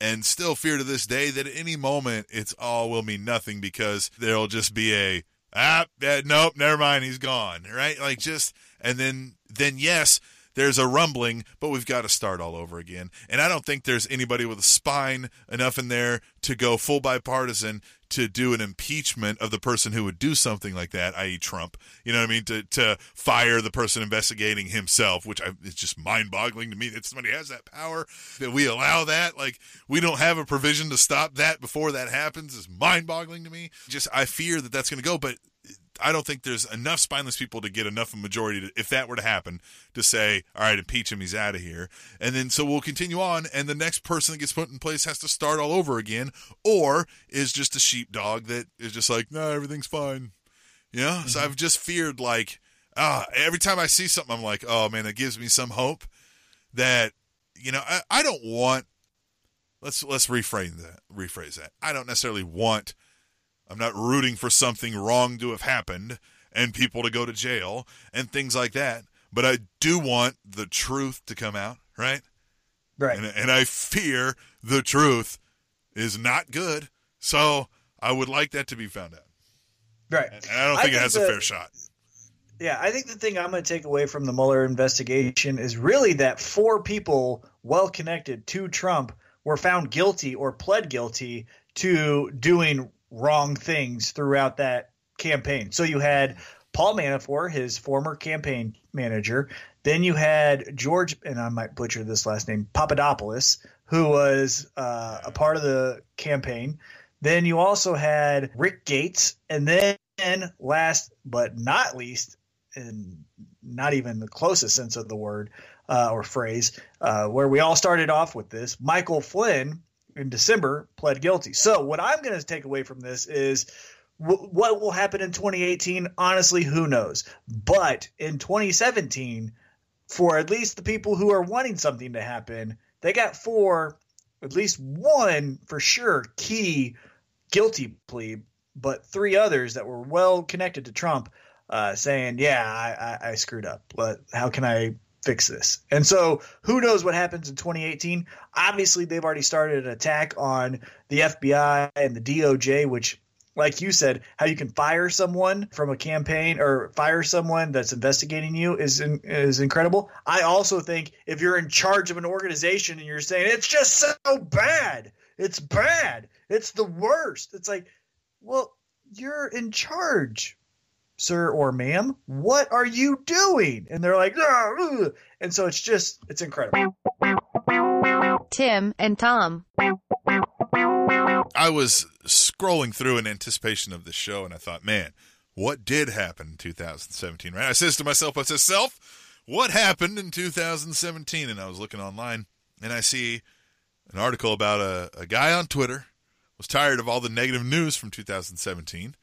and still fear to this day that at any moment it's all will mean nothing because there'll just be a ah eh, nope never mind he's gone right like just and then then yes there's a rumbling but we've got to start all over again and i don't think there's anybody with a spine enough in there to go full bipartisan to do an impeachment of the person who would do something like that, i.e., Trump. You know what I mean? To to fire the person investigating himself, which I, it's just mind-boggling to me that somebody has that power. That we allow that, like we don't have a provision to stop that before that happens, is mind-boggling to me. Just I fear that that's going to go, but I don't think there's enough spineless people to get enough of a majority to, if that were to happen, to say, all right, impeach him, he's out of here. And then so we'll continue on, and the next person that gets put in place has to start all over again, or is just a sheepdog that is just like, no, everything's fine. You know? So I've just feared, like, ah, every time I see something, I'm like, oh man, it gives me some hope that, you know, I, I don't want. Let's let's rephrase that. Rephrase that. I don't necessarily want I'm not rooting for something wrong to have happened and people to go to jail and things like that. But I do want the truth to come out, right? right. And, and I fear the truth is not good. So I would like that to be found out. right. And I don't I think it think has a fair shot. Yeah, I think the thing I'm going to take away from the Mueller investigation is really that four people well connected to Trump were found guilty or pled guilty to doing wrong things throughout that campaign. So you had Paul Manafort, his former campaign manager. Then you had George, and I might butcher this last name, Papadopoulos, who was uh, a part of the campaign. Then you also had Rick Gates, and then last but not least, and not even the closest sense of the word uh, or phrase, uh, where we all started off with this, Michael Flynn in December pled guilty. So what I'm going to take away from this is w- what will happen in 2018. Honestly, who knows? But in 2017, for at least the people who are wanting something to happen, they got four, at least one for sure, key guilty plea, but three others that were well connected to Trump, uh, saying, "Yeah, I, I, I screwed up, but how can I fix this?" And so, who knows what happens in 2018? Obviously, they've already started an attack on the FBI and the DOJ, which like you said, how you can fire someone from a campaign or fire someone that's investigating you is in, is incredible. I also think if you're in charge of an organization and you're saying it's just so bad, it's bad, it's the worst. It's like, well, you're in charge, sir or ma'am. What are you doing? And they're like, "Ah, and so it's just it's incredible. Tim and Tom. I was scrolling through in anticipation of the show, and I thought, man, what did happen in 2017? Right? I says to myself, I says, self, what happened in 2017? And I was looking online, and I see an article about a, a guy on Twitter was tired of all the negative news from 2017.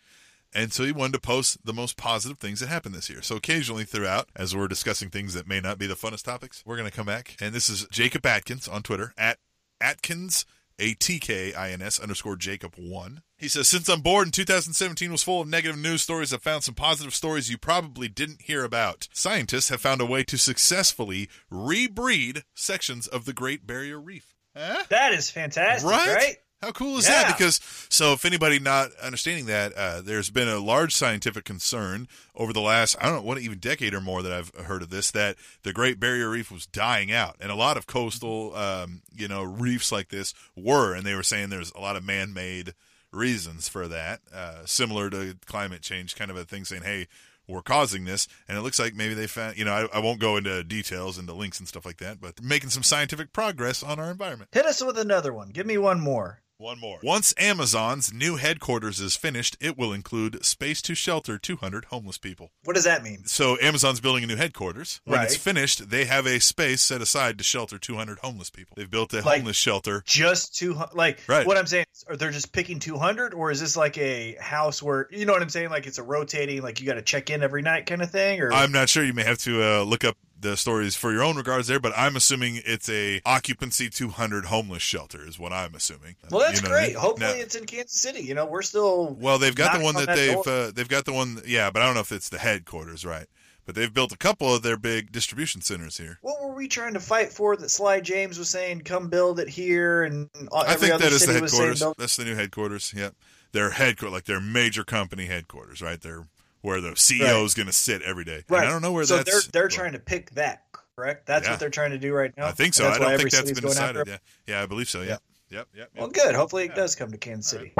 And so he wanted to post the most positive things that happened this year. So occasionally throughout, as we're discussing things that may not be the funnest topics, we're going to come back. And this is Jacob Atkins on Twitter at Atkins a T K I N S underscore Jacob one. He says, Since I'm bored and 2017 was full of negative news stories, I've found some positive stories you probably didn't hear about. Scientists have found a way to successfully rebreed sections of the Great Barrier Reef. Huh? That is fantastic, Right? right? How cool is Yeah. that? Because so, if anybody not understanding that, uh, there's been a large scientific concern over the last I don't know what even decade or more that I've heard of this that the Great Barrier Reef was dying out, and a lot of coastal, um, you know, reefs like this were, and they were saying there's a lot of man-made reasons for that, uh, similar to climate change, kind of a thing saying, hey. We're causing this, and it looks like maybe they found. You know, I, I won't go into details, into links and stuff like that, but making some scientific progress on our environment. Hit us with another one. Give me one more. One more. Once Amazon's new headquarters is finished, it will include space to shelter 200 homeless people. What does that mean? So Amazon's building a new headquarters. When it's finished, they have a space set aside to shelter 200 homeless people. They've built a Like- homeless shelter. Just two hundred. Like Right. what I'm saying, is, are they just picking two hundred, or is this like a house where you know what I'm saying? Like it's a rotating, like you got to check in every night kind of thing, or I'm not sure. You may have to uh, look up the stories for your own regards there, but I'm assuming it's a occupancy 200 homeless shelter is what I'm assuming. well, that's You know great. Hopefully, Now- it's in Kansas City. You know, we're still Well, they've got the one on that, that they've uh, they've got the one, yeah, but I don't know if it's the headquarters, right? But they've built a couple of their big distribution centers here. What were we trying to fight for? That Sly James was saying, "Come build it here," and I think other that is the saying, headquarters. "Build-" That's the new headquarters. Yep, their headquarters, like their major company headquarters, right? They're where the CEO is going to sit every day. And Right. I don't know where so that's. they're they're trying to pick that. Correct. That's Yeah. what they're trying to do right now. I think so. I don't think that's city's been going decided. Yeah, yeah, I believe so. Yep, yep, yep. Well, good. Hopefully, it Yeah. does come to Kansas All City.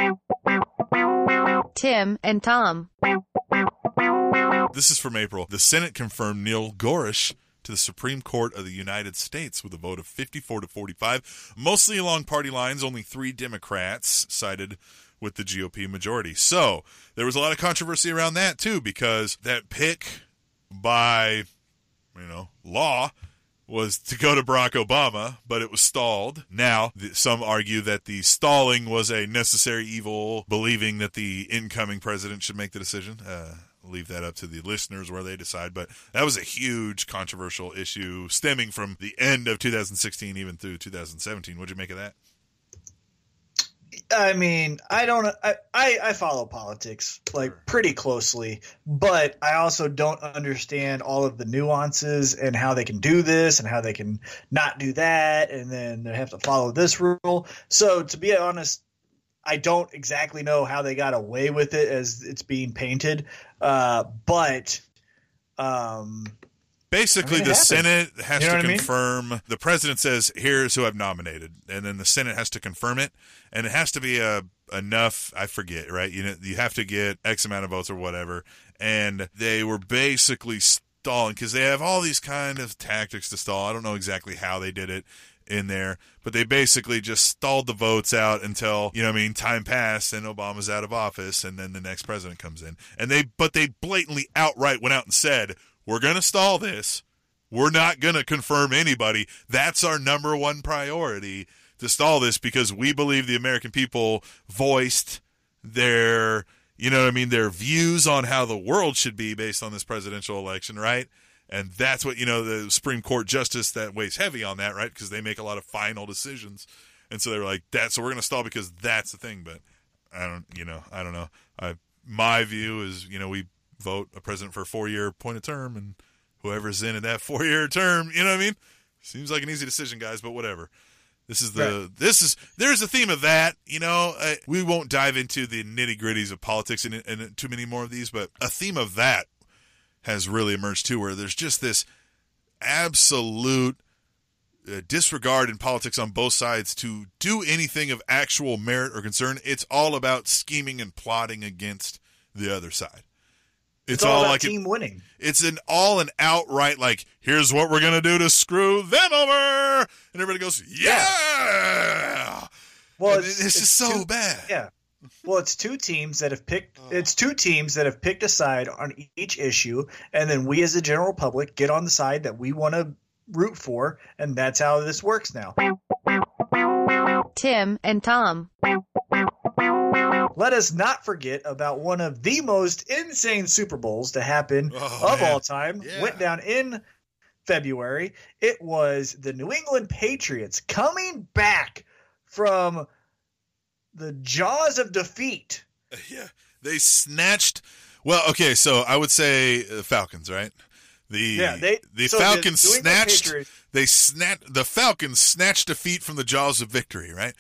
Tim and Tom. This is from April. The Senate confirmed Neil Gorsuch to the Supreme Court of the United States with a vote of 54 to 45, mostly along party lines. Only three Democrats sided with the GOP majority. So there was a lot of controversy around that too, because that pick by, you know, law was to go to Barack Obama, but it was stalled. Now, some argue that the stalling was a necessary evil, believing that the incoming president should make the decision. Uh, leave that up to the listeners where they decide. But that was a huge controversial issue stemming from the end of 2016 even through 2017. What'd you make of that? I mean, I don't. I, I I follow politics like Sure. pretty closely, but I also don't understand all of the nuances and how they can do this and how they can not do that, and then they have to follow this rule. So, to be honest, I don't exactly know how they got away with it as it's being painted, uh, but um, Basically, I mean, the happened. Senate has You know to what I mean? confirm. The president says, "Here's who I've nominated," and then the Senate has to confirm it, and it has to be a enough. I forget, right? You know, you have to get X amount of votes or whatever, and they were basically stalling because they have all these kind of tactics to stall. I don't know exactly how they did it. in there, but they basically just stalled the votes out until, you know what I mean, time passed and Obama's out of office and then the next president comes in. And they but they blatantly outright went out and said, "We're going to stall this. We're not going to confirm anybody. That's our number one priority to stall this because we believe the American people voiced their, you know what I mean, their views on how the world should be based on this presidential election, right? And that's what, you know, the Supreme Court justice that weighs heavy on that, right? Because they make a lot of final decisions. And so they were like, that's so we're going to stall because that's the thing. But I don't, you know, I don't know. I, my view is, you know, we vote a president for a four year appointed term and whoever's in at that four year term, you know what I mean? Seems like an easy decision, guys, but whatever. This is the Right. this is there's a theme of that. You know, uh, we won't dive into the nitty gritties of politics and, and too many more of these, but a theme of that has really emerged too, where there's just this absolute uh, disregard in politics on both sides to do anything of actual merit or concern. It's all about scheming and plotting against the other side. It's, It's, all, about like team winning. it's an all and outright like here's what we're gonna do to screw them over, and everybody goes yeah. Well, And it's, just so two- bad. Yeah. Well, it's two teams that have picked. Oh. It's two teams that have picked a side on each issue, and then we, as a general public, get on the side that we want to root for, and that's how this works now. Tim and Tom. Let us not forget about one of the most insane Super Bowls to happen Oh, of man. all time. Yeah. Went down in February. It was the New England Patriots coming back from the jaws of defeat. Yeah, they snatched. Well, okay, so I would say uh, Falcons, right? The Yeah, they- the so Falcons England snatched. Patriots- They snatched the Falcons snatched defeat from the jaws of victory, right?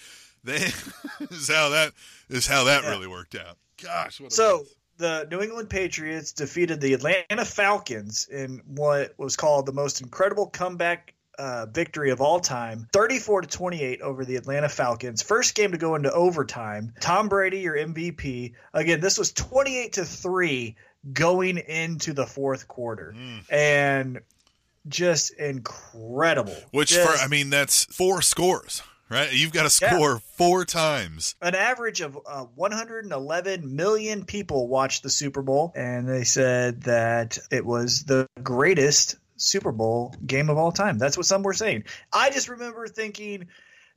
They is how that is how that Yeah. really worked out. Gosh, what a So mess. the New England Patriots defeated the Atlanta Falcons in what was called the most incredible comeback uh, victory of all time 34 to 28 over the Atlanta Falcons. First game to go into overtime. Tom Brady, your MVP. Again, this was 28 to 3 going into the fourth quarter. Mm. And just incredible. which Just for I mean that's four scores, right? You've got to Yeah. score four times. an average of uh, 111 million people watched the Super Bowl, and they said that it was the greatest Super Bowl game of all time. That's what some were saying. I just remember thinking,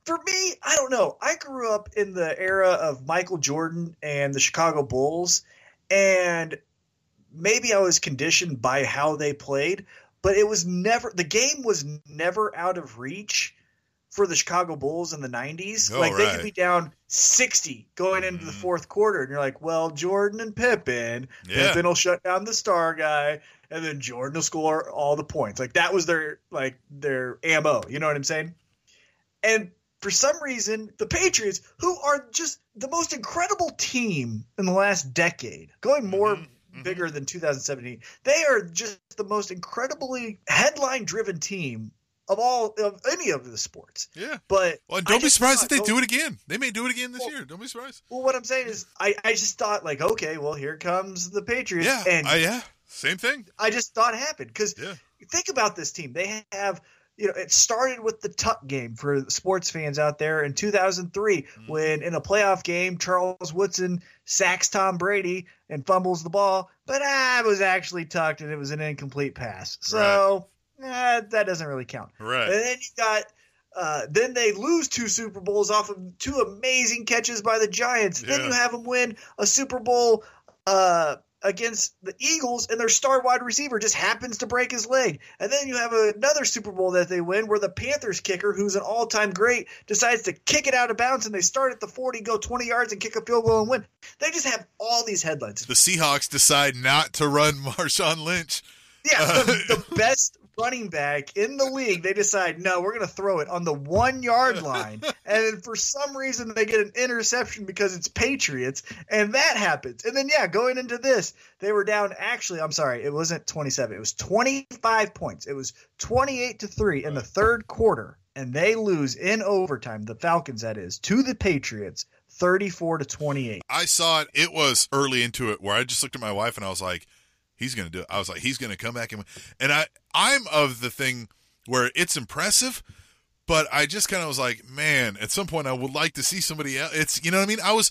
for me, I don't know. I grew up in the era of Michael Jordan and the Chicago Bulls, and maybe I was conditioned by how they played, but it was never the game was never out of reach for the Chicago Bulls in the 90s. Oh, like they could be down 60 going into the Mhm. fourth quarter and you're like, "Well, Jordan and Pippen, Yeah. Pippen will shut down the star guy and then Jordan will score all the points." Like that was their like their ammo, you know what I'm saying? And for some reason, the Patriots, who are just the most incredible team in the last decade, going more Mhm, mhm. bigger than 2017, they are just the most incredibly headline-driven team of all of any of the sports. Yeah. But Well, don't be surprised if they go- do it again. They may do it again this Well- year. Don't be surprised. Well, what I'm saying is, I, I just thought like, okay, well, here comes the Patriots, Yeah. and I, yeah. Same thing. I just thought it happened because Yeah. think about this team. They have, you know, it started with the Tuck game for sports fans out there in 2003 Mhm. when in a playoff game, Charles Woodson sacks Tom Brady and fumbles the ball, but ah, it was actually tucked and it was an incomplete pass. So eh, that doesn't really count. Right. And then you got. Uh, then they lose two Super Bowls off of two amazing catches by the Giants. Then you have them win a Super Bowl uh, against the Eagles, and their star wide receiver just happens to break his leg. And then you have another Super Bowl that they win where the Panthers kicker, who's an all time great, decides to kick it out of bounds, and they start at the 40, go 20 yards, and kick a field goal and win. They just have all these headlines. The Seahawks decide not to run Marshawn Lynch. Yeah, the, the best running back in the league, they decide, no, we're going to throw it on the one yard line. and then for some reason, they get an interception because it's Patriots, and that happens. And then, yeah, going into this, they were down. Actually, I'm sorry, it wasn't 27, it was 25 points. It was 28 to 3 in the third quarter, and they lose in overtime, the Falcons, that is, to the Patriots. 34 to 28. I saw it. It was early into it where I just looked at my wife and I was like, he's going to do it. I was like, he's going to come back and. And I, I'm of the thing where it's impressive, but I just kind of was like, man, at some point I would like to see somebody else. It's you know what I mean. I was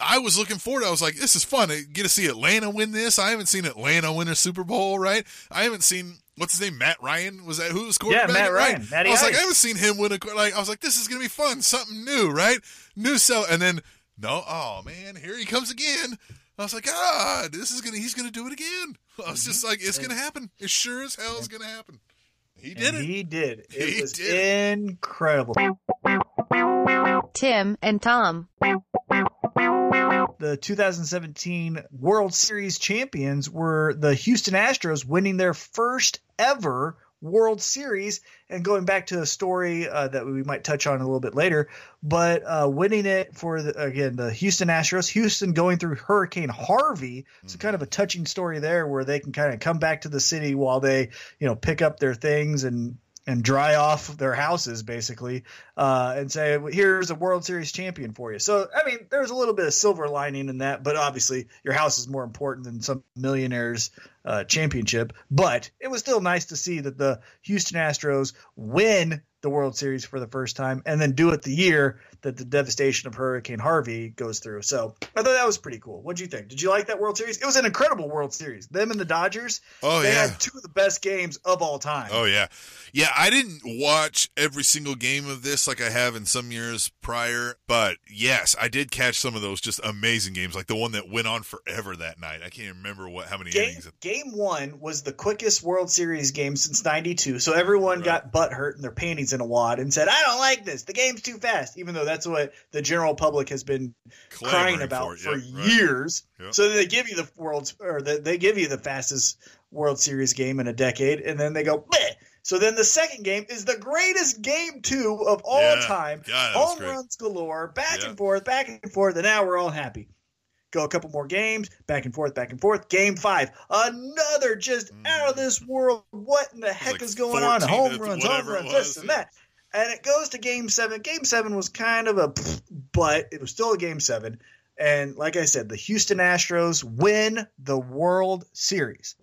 I was looking forward. I was like, this is fun. I get to see Atlanta win this. I haven't seen Atlanta win a Super Bowl, right? I haven't seen what's his name, Matt Ryan. Was that who was Yeah, quarterback? Matt Right. Ryan, Matty I was like, I haven't seen him win a like. I was like, this is gonna be fun, something new, right? New cell, and then no, oh man, here he comes again. I was like, ah, this is gonna, he's gonna do it again. I was just like, it's gonna happen. It sure as hell is gonna happen. He did it. He did. It He was did incredible. Tim and Tom. The 2017 World Series champions were the Houston Astros, winning their first ever World Series. And going back to a story uh, that we might touch on a little bit later, but uh, winning it for the, again the Houston Astros. Houston going through Hurricane Harvey. It's kind of a touching story there, where they can kind of come back to the city while they you know pick up their things and and dry off their houses basically uh, and say here's a world series champion for you so i mean there's a little bit of silver lining in that but obviously your house is more important than some millionaires uh, championship but it was still nice to see that the houston astros win the world series for the first time and then do it the year that the devastation of hurricane harvey goes through so i thought that was pretty cool what'd you think did you like that world series it was an incredible world series them and the dodgers Oh they yeah. had two of the best games of all time Oh yeah, yeah. I didn't watch every single game of this like I have in some years prior, but yes, I did catch some of those just amazing games, like the one that went on forever that night. I can't remember what how many Game, innings. It, game one was the quickest World Series game since '92, so everyone Right. got butt hurt and their panties in a wad and said, "I don't like this. The game's too fast." Even though that's what the general public has been crying about it. for Yep, right. years. Yep. So they give you the world's or the, they give you the fastest World Series game in a decade, and then they go. Bleh. So then the second game is the greatest game two of all Yeah. time. God, Home great. runs galore, back Yeah. and forth, back and forth, and now we're all happy. Go a couple more games, back and forth, back and forth. Game five, another just out of this world. What in the heck Mm. like is going on? Home to runs, home whatever it runs, this and that. And it goes to game seven. Game seven was kind of a, but it was still a game seven. And like I said, the Houston Astros win the World Series.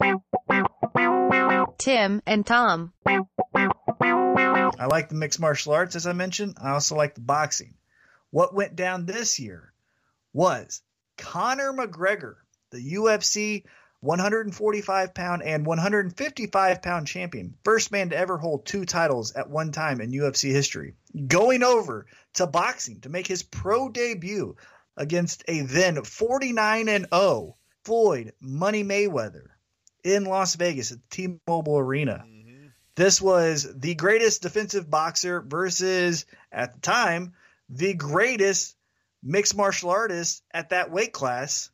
Tim and Tom. I like the mixed martial arts, as I mentioned. I also like the boxing. What went down this year was Conor McGregor, the UFC 145 pound and 155 pound champion, first man to ever hold two titles at one time in UFC history, going over to boxing to make his pro debut against a then 49 and 0 Floyd Money Mayweather in Las Vegas at the T-Mobile Arena. Mm-hmm. This was the greatest defensive boxer versus, at the time, the greatest mixed martial artist at that weight class.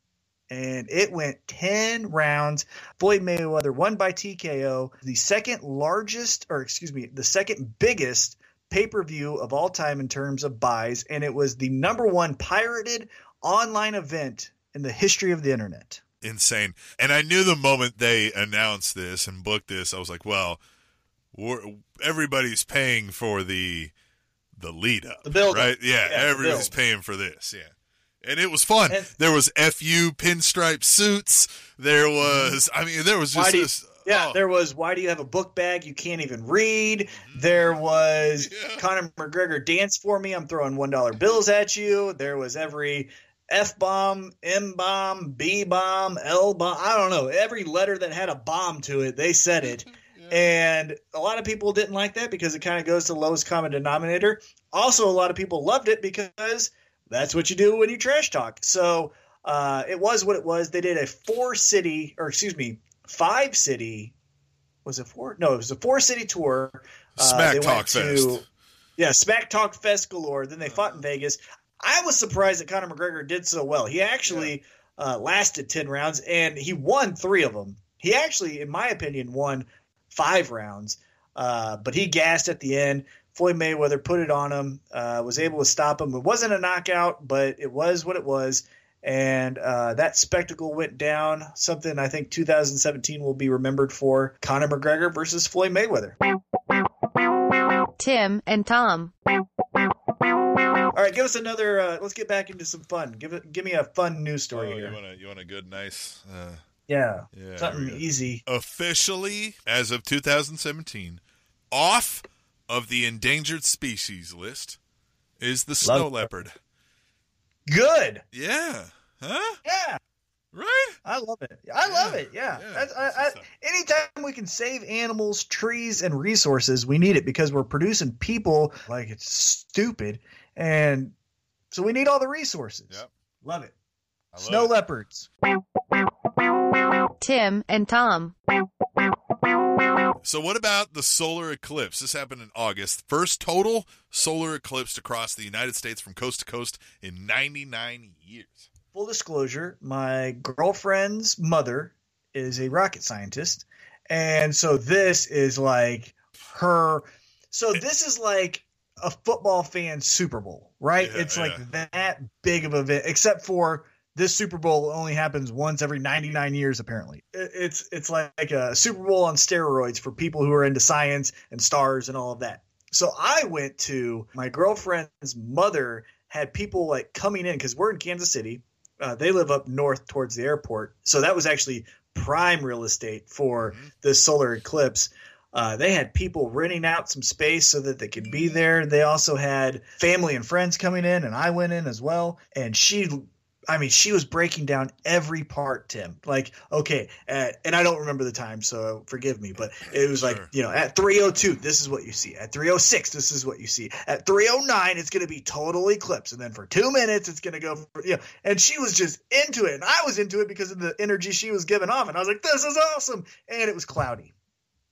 And it went 10 rounds. Floyd Mayweather won by TKO, the second largest, or excuse me, the second biggest pay per view of all time in terms of buys. And it was the number one pirated online event in the history of the internet. insane. And I knew the moment they announced this and booked this, I was like, well, everybody's paying for the the lead up, The build-up. right? Yeah, Yeah, everybody's paying for this. Yeah. And it was fun. And- there was FU pinstripe suits. There was, I mean, there was just you- this. Yeah, oh, there was why do you have a book bag you can't even read? There was Yeah. Conor McGregor dance for me. I'm throwing one dollar bills at you. There was every F bomb, M bomb, B bomb, L bomb. I don't know. Every letter that had a bomb to it, they said it. And a lot of people didn't like that because it kind of goes to the lowest common denominator. Also, a lot of people loved it because that's what you do when you trash talk. So uh, it was what it was. They did a four city, or excuse me, five city. Was it four? No, it was a four city tour. Uh, Smack they Talk to- Fest. Yeah, Smack Talk Fest galore. Then they fought in Vegas. I was surprised that Conor McGregor did so well. He actually uh, lasted 10 rounds and he won three of them. He actually, in my opinion, won five rounds, uh, but he gassed at the end. Floyd Mayweather put it on him, uh, was able to stop him. It wasn't a knockout, but it was what it was. And uh, that spectacle went down. Something I think 2017 will be remembered for Conor McGregor versus Floyd Mayweather. Tim and Tom. All right, give us another. Uh, let's get back into some fun. Give it. Give me a fun news Oh, story you here. want a you want a good nice uh, Yeah, yeah something easy. officially as of 2017 off of the endangered species list is the Love snow it. leopard. Good. Yeah. Huh? Yeah, Right? I love it. I love it. Yeah. yeah, That's- I, I, anytime we can save animals, trees, and resources, we need it because we're producing people like it's stupid, and so we need all the resources. Yep. Love it. Love Snow it. leopards. Tim and Tom. So, what about the solar eclipse? This happened in August. First total solar eclipse across the United States from coast to coast in 99 years. Full disclosure: my girlfriend's mother is a rocket scientist, and so this is like her. So this is like a football fan Super Bowl, right? Yeah, it's like yeah. that big of an event, except for this Super Bowl only happens once every 99 years, apparently. It's it's like a Super Bowl on steroids for people who are into science and stars and all of that. So I went to my girlfriend's mother had people like coming in because we're in Kansas City. Uh, they live up north towards the airport, so that was actually prime real estate for Mhm. this solar eclipse. Uh, they had people renting out some space so that they could be there. They also had family and friends coming in, and I went in as well. And she, I mean, she was breaking down every part, Tim. Like, okay, at, and I don't remember the time, so forgive me, but it was like, you know, at 302, this is what you see. At 306, this is what you see. At 309, it's going to be total eclipse. And then for two minutes, it's going to go, for, you know, and she was just into it. And I was into it because of the energy she was giving off. And I was like, this is awesome. And it was cloudy.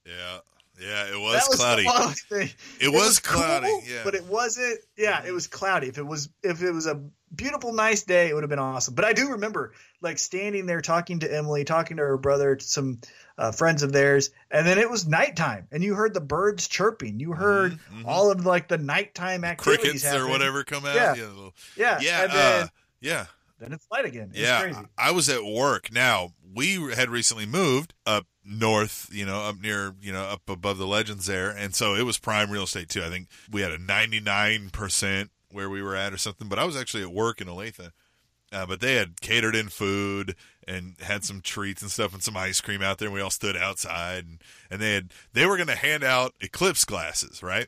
Yeah. Yeah, it was, was cloudy. Thing. It, was, cloudy. cool, yeah. but it wasn't. Yeah, it mm-hmm. was cloudy. If it was, if it was a beautiful, nice day, it would have been awesome. But I do remember like standing there talking to Emily, talking to her brother, to some uh, friends of theirs, and then it was nighttime, and you heard the birds chirping. You heard Mhm, mhm. all of like the nighttime activities crickets or whatever come out. Yeah. Yeah. Yeah, Yeah. and then, uh, yeah. then it's light again. It's yeah, crazy. I was at work. Now we had recently moved up north, you know, up near, you know, up above the legends there, and so it was prime real estate too. I think we had a ninety nine percent where we were at or something. But I was actually at work in Olathe. Uh, but they had catered in food and had some treats and stuff and some ice cream out there. And we all stood outside and, and they had they were going to hand out eclipse glasses, right?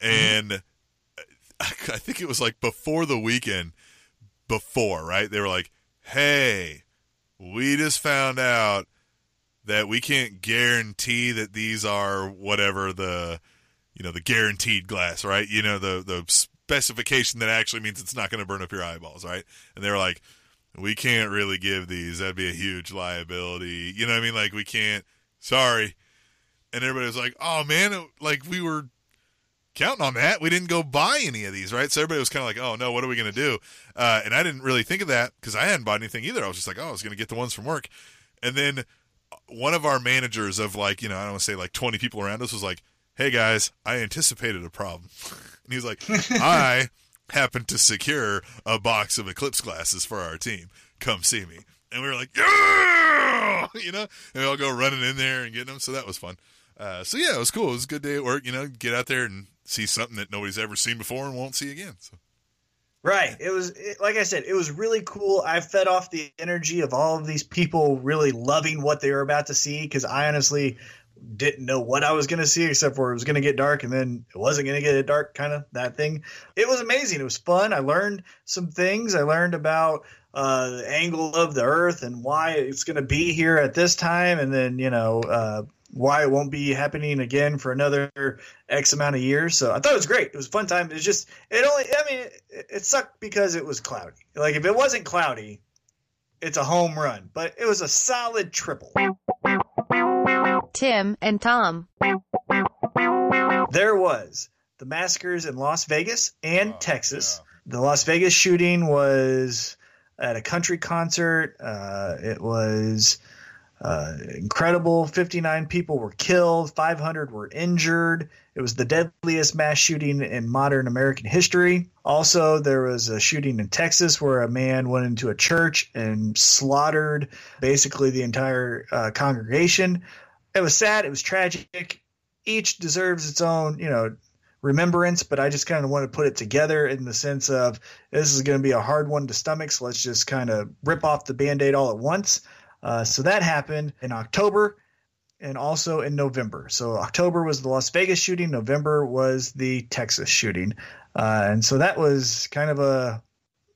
And I think it was like before the weekend, before right? They were like, "Hey, we just found out that we can't guarantee that these are whatever the you know the guaranteed glass, right? You know the the specification that actually means it's not going to burn up your eyeballs, right? And they were like, we can't really give these. That'd be a huge liability. You know what I mean? Like we can't. Sorry. And everybody was like, oh man, it- like we were counting on that. We didn't go buy any of these, right? So everybody was kind of like, oh no, what are we going to do? Uh, and I didn't really think of that because I hadn't bought anything either. I was just like, oh, I was going to get the ones from work. And then one of our managers of like, you know, I don't want to say like 20 people around us was like, hey guys, I anticipated a problem. and he was like, I happened to secure a box of Eclipse glasses for our team. Come see me. And we were like, yeah! You know, and we all go running in there and getting them. So that was fun. Uh, so yeah, it was cool. It was a good day at work. You know, get out there and see something that nobody's ever seen before and won't see again. So Right. It was it, like I said, it was really cool. I fed off the energy of all of these people really loving what they were about to see because I honestly didn't know what I was going to see except for it was going to get dark and then it wasn't going to get dark kind of that thing. It was amazing. It was fun. I learned some things. I learned about uh, the angle of the earth and why it's going to be here at this time and then, you know, uh, why it won't be happening again for another X amount of years. So I thought it was great. It was a fun time. It's just, it only, I mean, it, it sucked because it was cloudy. Like if it wasn't cloudy, it's a home run, but it was a solid triple. Tim and Tom. There was the massacres in Las Vegas and Oh, Texas. The Las Vegas shooting was at a country concert. Uh, it was uh, incredible. 59 people were killed, 500 were injured. It was the deadliest mass shooting in modern American history. Also, there was a shooting in Texas where a man went into a church and slaughtered basically the entire uh, congregation. It was sad. It was tragic. Each deserves its own, you know, remembrance, but I just kind of want to put it together in the sense of this is going to be a hard one to stomach. So let's just kind of rip off the band aid all at once. Uh, so that happened in October. And also in November. So October was the Las Vegas shooting, November was the Texas shooting, uh, and so that was kind of a,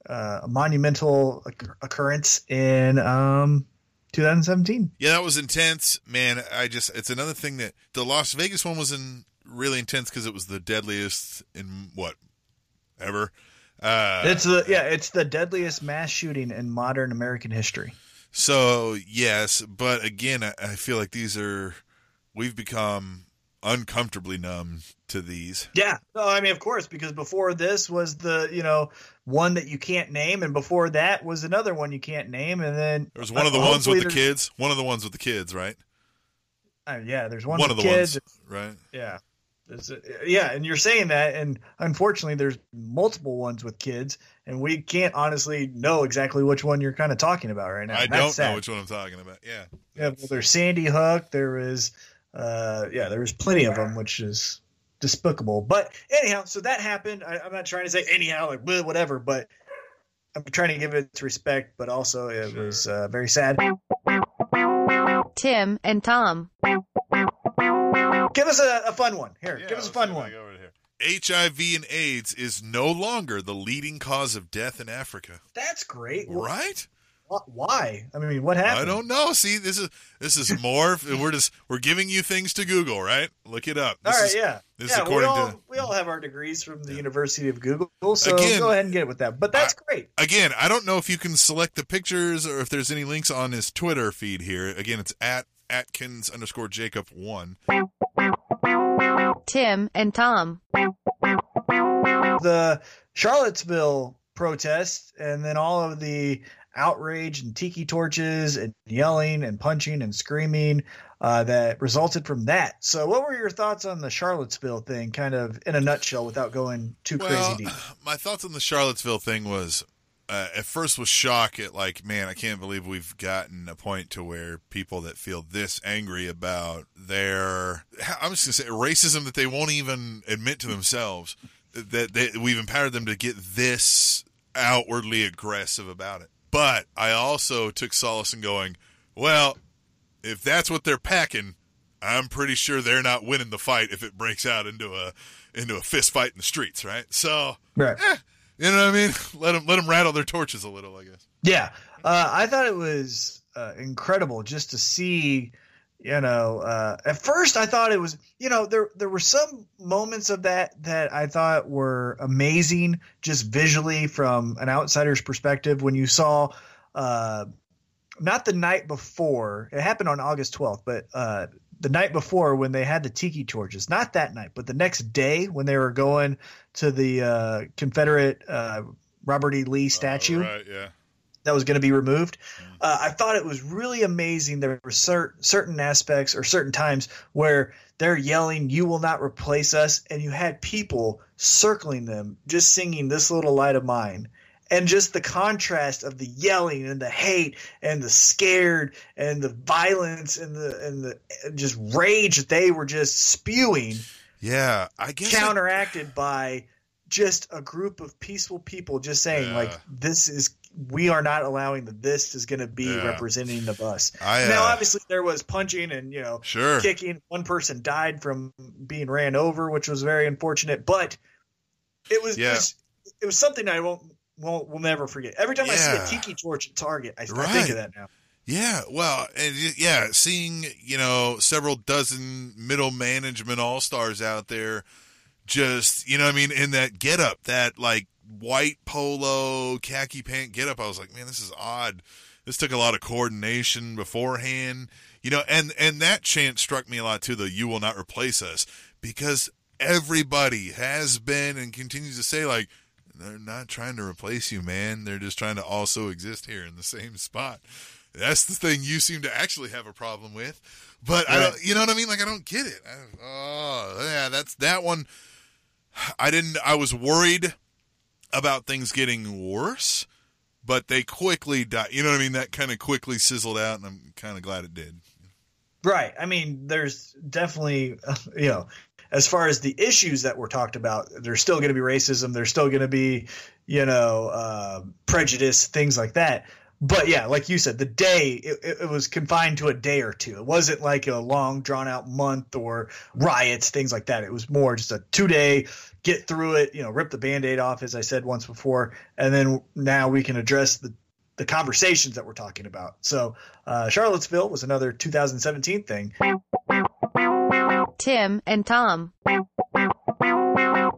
a monumental occur- occurrence in um, 2017. Yeah, that was intense, man. I just it's another thing that the Las Vegas one was in really intense because it was the deadliest in what ever. Uh, It's the yeah, it's the deadliest mass shooting in modern American history. So yes, but again, I, I feel like these are we've become uncomfortably numb to these. Yeah, no, I mean, of course, because before this was the you know one that you can't name, and before that was another one you can't name, and then There was one of the ones with the kids. One of the ones with the kids, right? uh, yeah, there's one, One of the kids. ones, right? Yeah, a- yeah, and you're saying that, and unfortunately, there's multiple ones with kids, and we can't honestly know exactly which one you're kind of talking about right now. I that's don't sad. know which one I'm talking about. Yeah. Yeah, well, there's Sandy Hook. There is, uh, yeah, there was plenty of them, which is despicable. But anyhow, so that happened. I, I'm not trying to say anyhow, like bleh, whatever, but I'm trying to give it its respect. But also, it Sure. was uh, very sad. Tim and Tom. Give us a, a fun one here. Yeah, give us a fun I one. go over here. HIV and AIDS is no longer the leading cause of death in Africa. That's great. Right? Why? I mean, what happened? I don't know. See, this is this is more. we're just we're giving you things to Google, right? Look it up. All This right, is, yeah, this is yeah. We all to- we all have our degrees from the Yeah. University of Google, so Again, go ahead and get it with that. But that's great. Again, I don't know if you can select the pictures or if there's any links on his Twitter feed here. Again, it's at Atkins underscore Jacob one. Tim and Tom. the Charlottesville protest and then all of the outrage and tiki torches and yelling and punching and screaming uh, that resulted from that. So, what were your thoughts on the Charlottesville thing, kind of in a nutshell, without going too Well, crazy deep? my thoughts on the Charlottesville thing was uh, at first was shock at like, man, I can't believe we've gotten a point to where people that feel this angry about their I'm just gonna say racism that they won't even admit to themselves that they, we've empowered them to get this outwardly aggressive about it. But I also took solace in going, well, if that's what they're packing, I'm pretty sure they're not winning the fight if it breaks out into a into a fist fight in the streets, right? So, Right. eh, you know what I mean? Let them let them rattle their torches a little, I guess. Yeah, uh, I thought it was uh, incredible just to see. You know, uh, at first I thought it was. You know, there there were some moments of that that I thought were amazing, just visually from an outsider's perspective. When you saw, uh, not the night before, it happened on August twelfth, but uh, the night before when they had the tiki torches. Not that night, but the next day when they were going to the uh, Confederate uh, Robert E. Lee statue Oh, right? Yeah. that was going to be removed. Uh, I thought it was really amazing. There were cer- certain aspects or certain times where they're yelling, "You will not replace us," and you had people circling them, just singing "This Little Light of Mine." And just the contrast of the yelling and the hate and the scared and the violence and the and the and just rage that they were just spewing Yeah, I guess. I- counteracted by just a group of peaceful people just saying Yeah. like this is we are not allowing that this is going to be Yeah. representing the bus I, uh, now obviously there was punching and you know sure. kicking one person died from being ran over which was very unfortunate but it was Yeah. it was, it was something i won't won't will never forget every time i see a tiki torch at target i, I think of that now Yeah, well, and yeah, seeing you know several dozen middle management all stars out there, just you know, what I mean, in that get up, that like white polo khaki pant get up, I was like, man, this is odd. This took a lot of coordination beforehand, you know, and and that chant struck me a lot too. The "You will not replace us," because everybody has been and continues to say like. They're not trying to replace you, man. They're just trying to also exist here in the same spot. That's the thing you seem to actually have a problem with. But I don't, you know what I mean? Like I don't get it. I, oh, yeah, that's that one. I didn't. I was worried about things getting worse, but they quickly died. You know what I mean? That kind of quickly sizzled out, and I'm kind of glad it did. Right. I mean, there's definitely, you know, as far as the issues that were talked about, there's still going to be racism. There's still going to be, you know, uh, prejudice, things like that. but yeah, like you said, the day it, it, was confined to a day or two. It wasn't like a long, drawn out month or riots, things like that. It was more just a two day get through it. You know, rip the band aid off, as I said once before, and then now we can address the the conversations that we're talking about. So, uh, Charlottesville was another 2017 thing. Tim and Tom.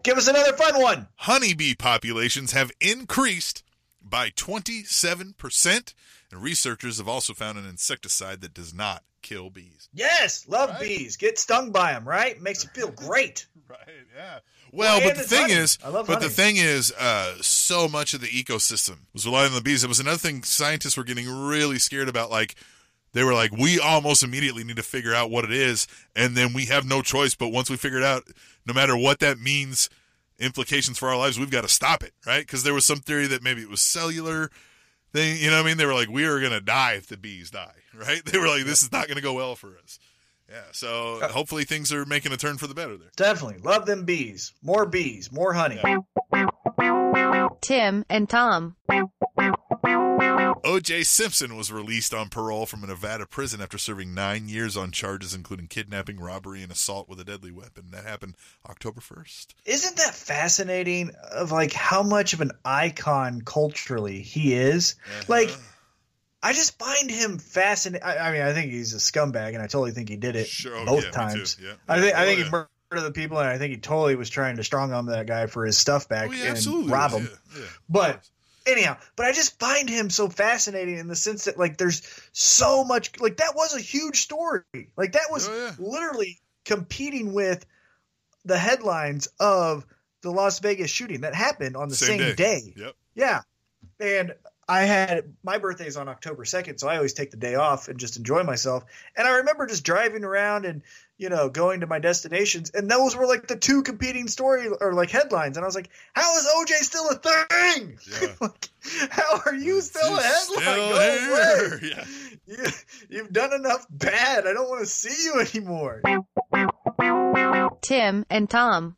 Give us another fun one. Honeybee populations have increased by 27%, and researchers have also found an insecticide that does not kill bees. Yes, love Right. bees. Get stung by them, right? Makes you feel great. Right, yeah. Well, Well, but the thing honey. is, I love but the thing is, uh, so much of the ecosystem was relying on the bees. It was another thing scientists were getting really scared about. Like, they were like, we almost immediately need to figure out what it is, and then we have no choice. But once we figure it out, no matter what that means, implications for our lives, we've got to stop it, right? Because there was some theory that maybe it was cellular thing. You know what I mean? They were like, we are going to die if the bees die, right? They were like, this is not going to go well for us. Yeah. So Uh, hopefully things are making a turn for the better there. Definitely. Love them bees. More bees. More honey. Tim and Tom. O.J. Simpson was released on parole from a Nevada prison after serving nine years on charges including kidnapping, robbery, and assault with a deadly weapon. That happened October 1st. Isn't that fascinating of like how much of an icon culturally he is? Like, Uh-huh. I just find him fascinating. I, I mean, I think he's a scumbag, and I totally think he did it Sure, oh, both yeah, times. yeah. I think I Oh, think yeah. he murdered the people, and I think he totally was trying to strong arm that guy for his stuff back Oh, yeah, and absolutely. rob him. yeah. But anyhow, but I just find him so fascinating in the sense that like there's so much like that was a huge story. Like that was Oh, yeah. literally competing with the headlines of the Las Vegas shooting that happened on the Same same, day. day. Yep. Yeah. And I had my birthday is on October 2nd, so I always take the day off and just enjoy myself. And I remember just driving around and, you know, going to my destinations, and those were like the two competing story or like headlines. And I was like, how is OJ still a thing? Yeah. like, how are you still a He's headline? still Go away. Yeah. You, you've done enough bad. I don't want to see you anymore. Tim and Tom.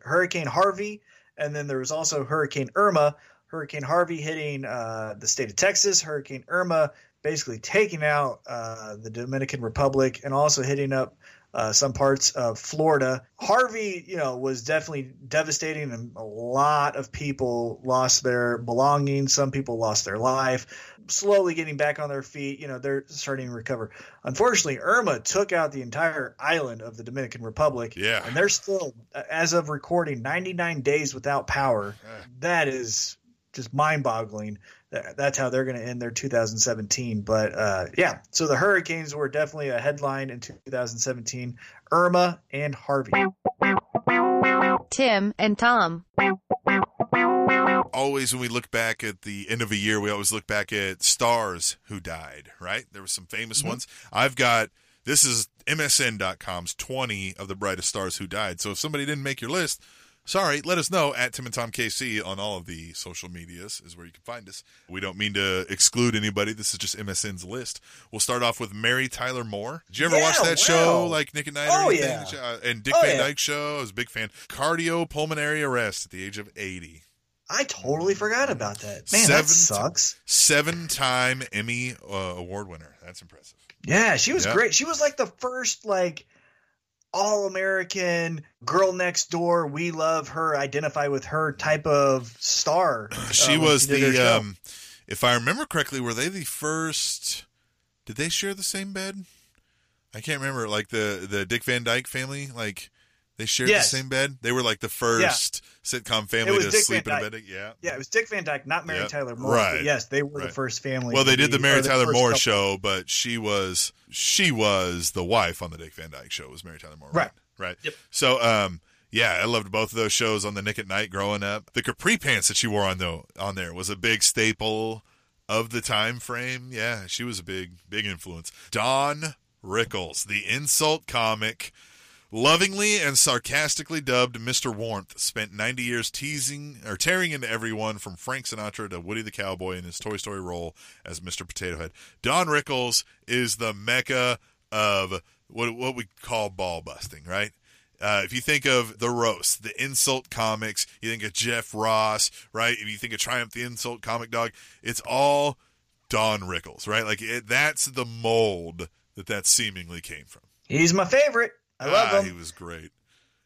Hurricane Harvey, and then there was also Hurricane Irma. Hurricane Harvey hitting uh, the state of Texas. Hurricane Irma basically taking out uh, the Dominican Republic and also hitting up uh, some parts of Florida. Harvey, you know, was definitely devastating, and a lot of people lost their belongings. Some people lost their life. Slowly getting back on their feet, you know, they're starting to recover. Unfortunately, Irma took out the entire island of the Dominican Republic. Yeah. And they're still, as of recording, 99 days without power. That is just mind boggling. That's how they're going to end their 2017. But uh, yeah, so the hurricanes were definitely a headline in 2017 Irma and Harvey. Tim and Tom. Always, when we look back at the end of a year, we always look back at stars who died, right? There were some famous Mm-hmm. ones. I've got this is MSN.com's 20 of the brightest stars who died. So if somebody didn't make your list, sorry, let us know at Tim and Tom KC on all of the social medias is where you can find us. We don't mean to exclude anybody. This is just MSN's list. We'll start off with Mary Tyler Moore. Did you ever Yeah, watch that show, like Nick at Night Oh, yeah. Uh, and Dick Oh, Van yeah. Dyke show. I was a big fan. Cardiopulmonary arrest at the age of 80. I totally forgot about that. Man, Seven that sucks. Seven time Emmy uh, award winner. That's impressive. Yeah, she was Yeah. great. She was like the first like all American girl next door. We love her, identify with her type of star. uh, She was her the, um, if I remember correctly, were they the first? Did they share the same bed? I can't remember. Like the the Dick Van Dyke family, like they shared Yes. the same bed. They were like the first sitcom family to Dick sleep in a bed. Yeah. yeah, it was Dick Van Dyke, not Mary Yeah, Tyler Moore. right, yes, they were right. the first family. Well, they did the Mary Tyler first Moore couple. show, but she was she was the wife on the Dick Van Dyke show. Was Mary Tyler Moore? Right. Right. Yep. So, um, yeah, I loved both of those shows on the Nick at Night growing up. The capri pants that she wore on though on there was a big staple of the time frame. Yeah, she was a big big influence. Don Rickles, the insult comic. Lovingly and sarcastically dubbed Mr. Warmth, spent 90 years teasing or tearing into everyone from Frank Sinatra to Woody the Cowboy in his Toy Story role as Mr. Potato Head. Don Rickles is the mecca of what what we call ball busting, right? Uh, if you think of the roast, the insult comics, you think of Jeff Ross, right? If you think of Triumph, the insult comic dog, it's all Don Rickles, right? Like it, that's the mold that that seemingly came from. He's my favorite. I love Ah, him. He was great.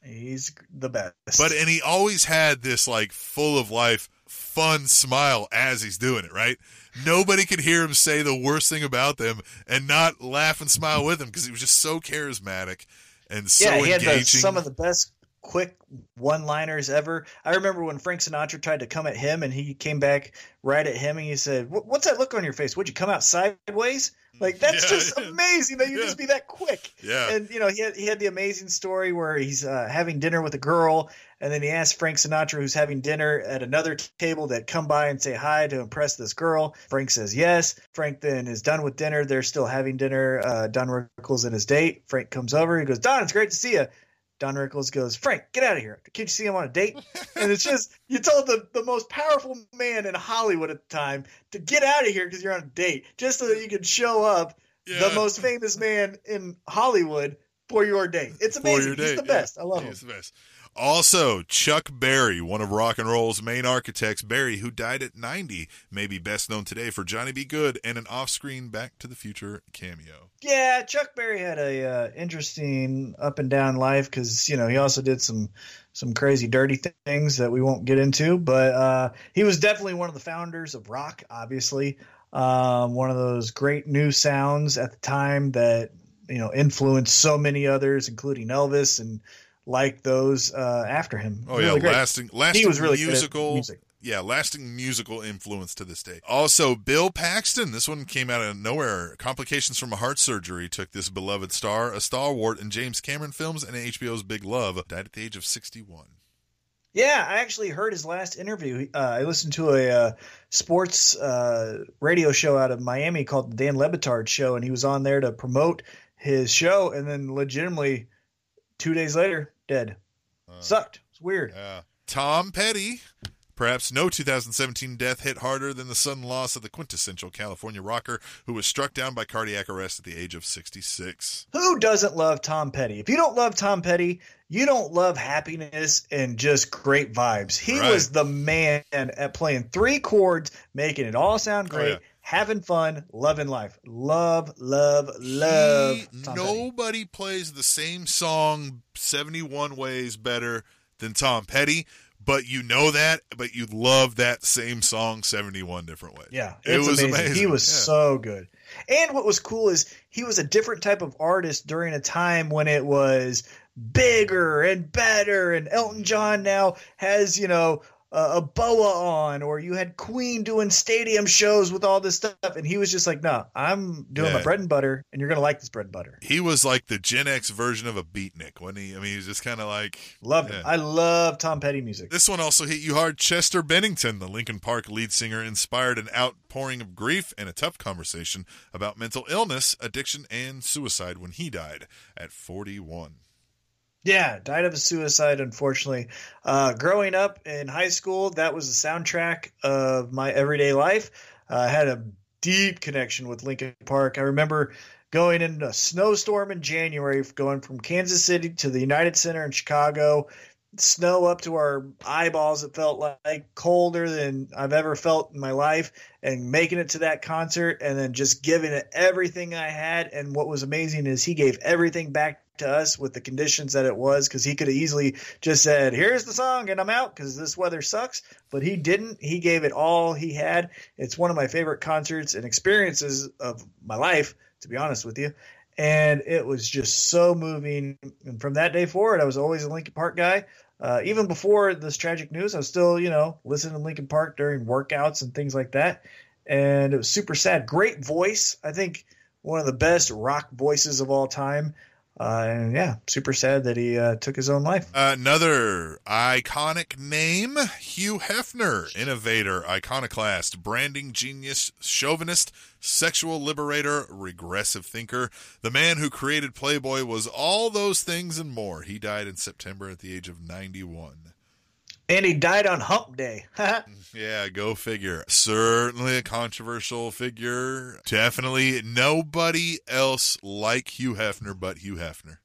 He's the best. But and he always had this like full of life, fun smile as he's doing it, right? Nobody could hear him say the worst thing about them and not laugh and smile with him because he was just so charismatic and so yeah, he had the, some of the best quick one-liners ever. I remember when Frank Sinatra tried to come at him, and he came back right at him, and he said, "What's that look on your face? Would you come out sideways?" Like that's Yeah, just amazing that you Yeah. just be that quick. yeah, And you know, he had he had the amazing story where he's uh, having dinner with a girl, and then he asked Frank Sinatra, who's having dinner at another t- table, to come by and say hi to impress this girl. Frank says yes. Frank then is done with dinner. They're still having dinner. Uh, Don Rickles and his date. Frank comes over. He goes, Don, it's great to see you. Don Rickles goes, Frank, get out of here. Can't you see I'm on a date? And it's just, you told the, the most powerful man in Hollywood at the time to get out of here because you're on a date, just so that you could show up yeah. the most famous man in Hollywood for your date. It's amazing. your He's date, the best. I love him. He's the best. Also, Chuck Berry, one of rock and roll's main architects, Berry, who died at 90, may be best known today for Johnny B. Goode and an off-screen Back to the Future cameo. Yeah, Chuck Berry had a uh, interesting up and down life because you know he also did some some crazy dirty things that we won't get into, but uh, he was definitely one of the founders of rock. Obviously, um, one of those great new sounds at the time that you know influenced so many others, including Elvis and like those uh, after him. Oh Really yeah, great. lasting lasting was really musical music. Yeah, lasting musical influence to this day. Also, Bill Paxton. This one came out of nowhere. Complications from a heart surgery took this beloved star, a stalwart in James Cameron films and HBO's Big Love, died at the age of 61. Yeah, I actually heard his last interview. Uh, I listened to a uh, sports uh, radio show out of Miami called the Dan Le Batard Show, and he was on there to promote his show, and then legitimately two days later, dead. Uh, Sucked. It's weird. Yeah. Tom Petty. Perhaps no 2017 death hit harder than the sudden loss of the quintessential California rocker who was struck down by cardiac arrest at the age of 66. Who doesn't love Tom Petty? If you don't love Tom Petty, you don't love happiness and just great vibes. He Right. was the man at playing three chords, making it all sound Oh, great, yeah. Having fun, loving life. Love, love, love. He- Tom Petty. nobody plays the same song 71 ways better than Tom Petty, but you know that, but you love that same song 71 different ways. Yeah, It was amazing. He was Yeah. so good. And what was cool is he was a different type of artist during a time when it was bigger and better. And Elton John now has, you know, a, a boa on, or you had Queen doing stadium shows with all this stuff. And he was just like, no, I'm doing Yeah. my bread and butter, and you're to like this bread and butter. He was like the Gen X version of a beatnik, wasn't he? I mean, he was just kind of like. Love Yeah. it. I love Tom Petty music. This one also hit you hard. Chester Bennington, the Linkin Park lead singer, inspired an outpouring of grief and a tough conversation about mental illness, addiction, and suicide when he died at 41. Yeah, died of a suicide, unfortunately. Uh, growing up in high school, that was the soundtrack of my everyday life. Uh, I had a deep connection with Linkin Park. I remember going in a snowstorm in January, going from Kansas City to the United Center in Chicago. Snow up to our eyeballs, it felt like colder than I've ever felt in my life. And making it to that concert and then just giving it everything I had. And what was amazing is he gave everything back to us with the conditions that it was because he could have easily just said, "Here's the song," and I'm out because this weather sucks. But he didn't. He gave it all he had. It's one of my favorite concerts and experiences of my life, to be honest with you. And it was just so moving. And from that day forward, I was always a Linkin Park guy. Uh, even before this tragic news, I was still, you know, listening to Linkin Park during workouts and things like that. And it was super sad. Great voice. I think one of the best rock voices of all time. Uh, and yeah, super sad that he uh, took his own life. Another iconic name Hugh Hefner, innovator, iconoclast, branding genius, chauvinist, sexual liberator, regressive thinker. The man who created Playboy was all those things and more. He died in September at the age of 91. And he died on Hump Day. Yeah, go figure. Certainly a controversial figure. Definitely nobody else like Hugh Hefner but Hugh Hefner.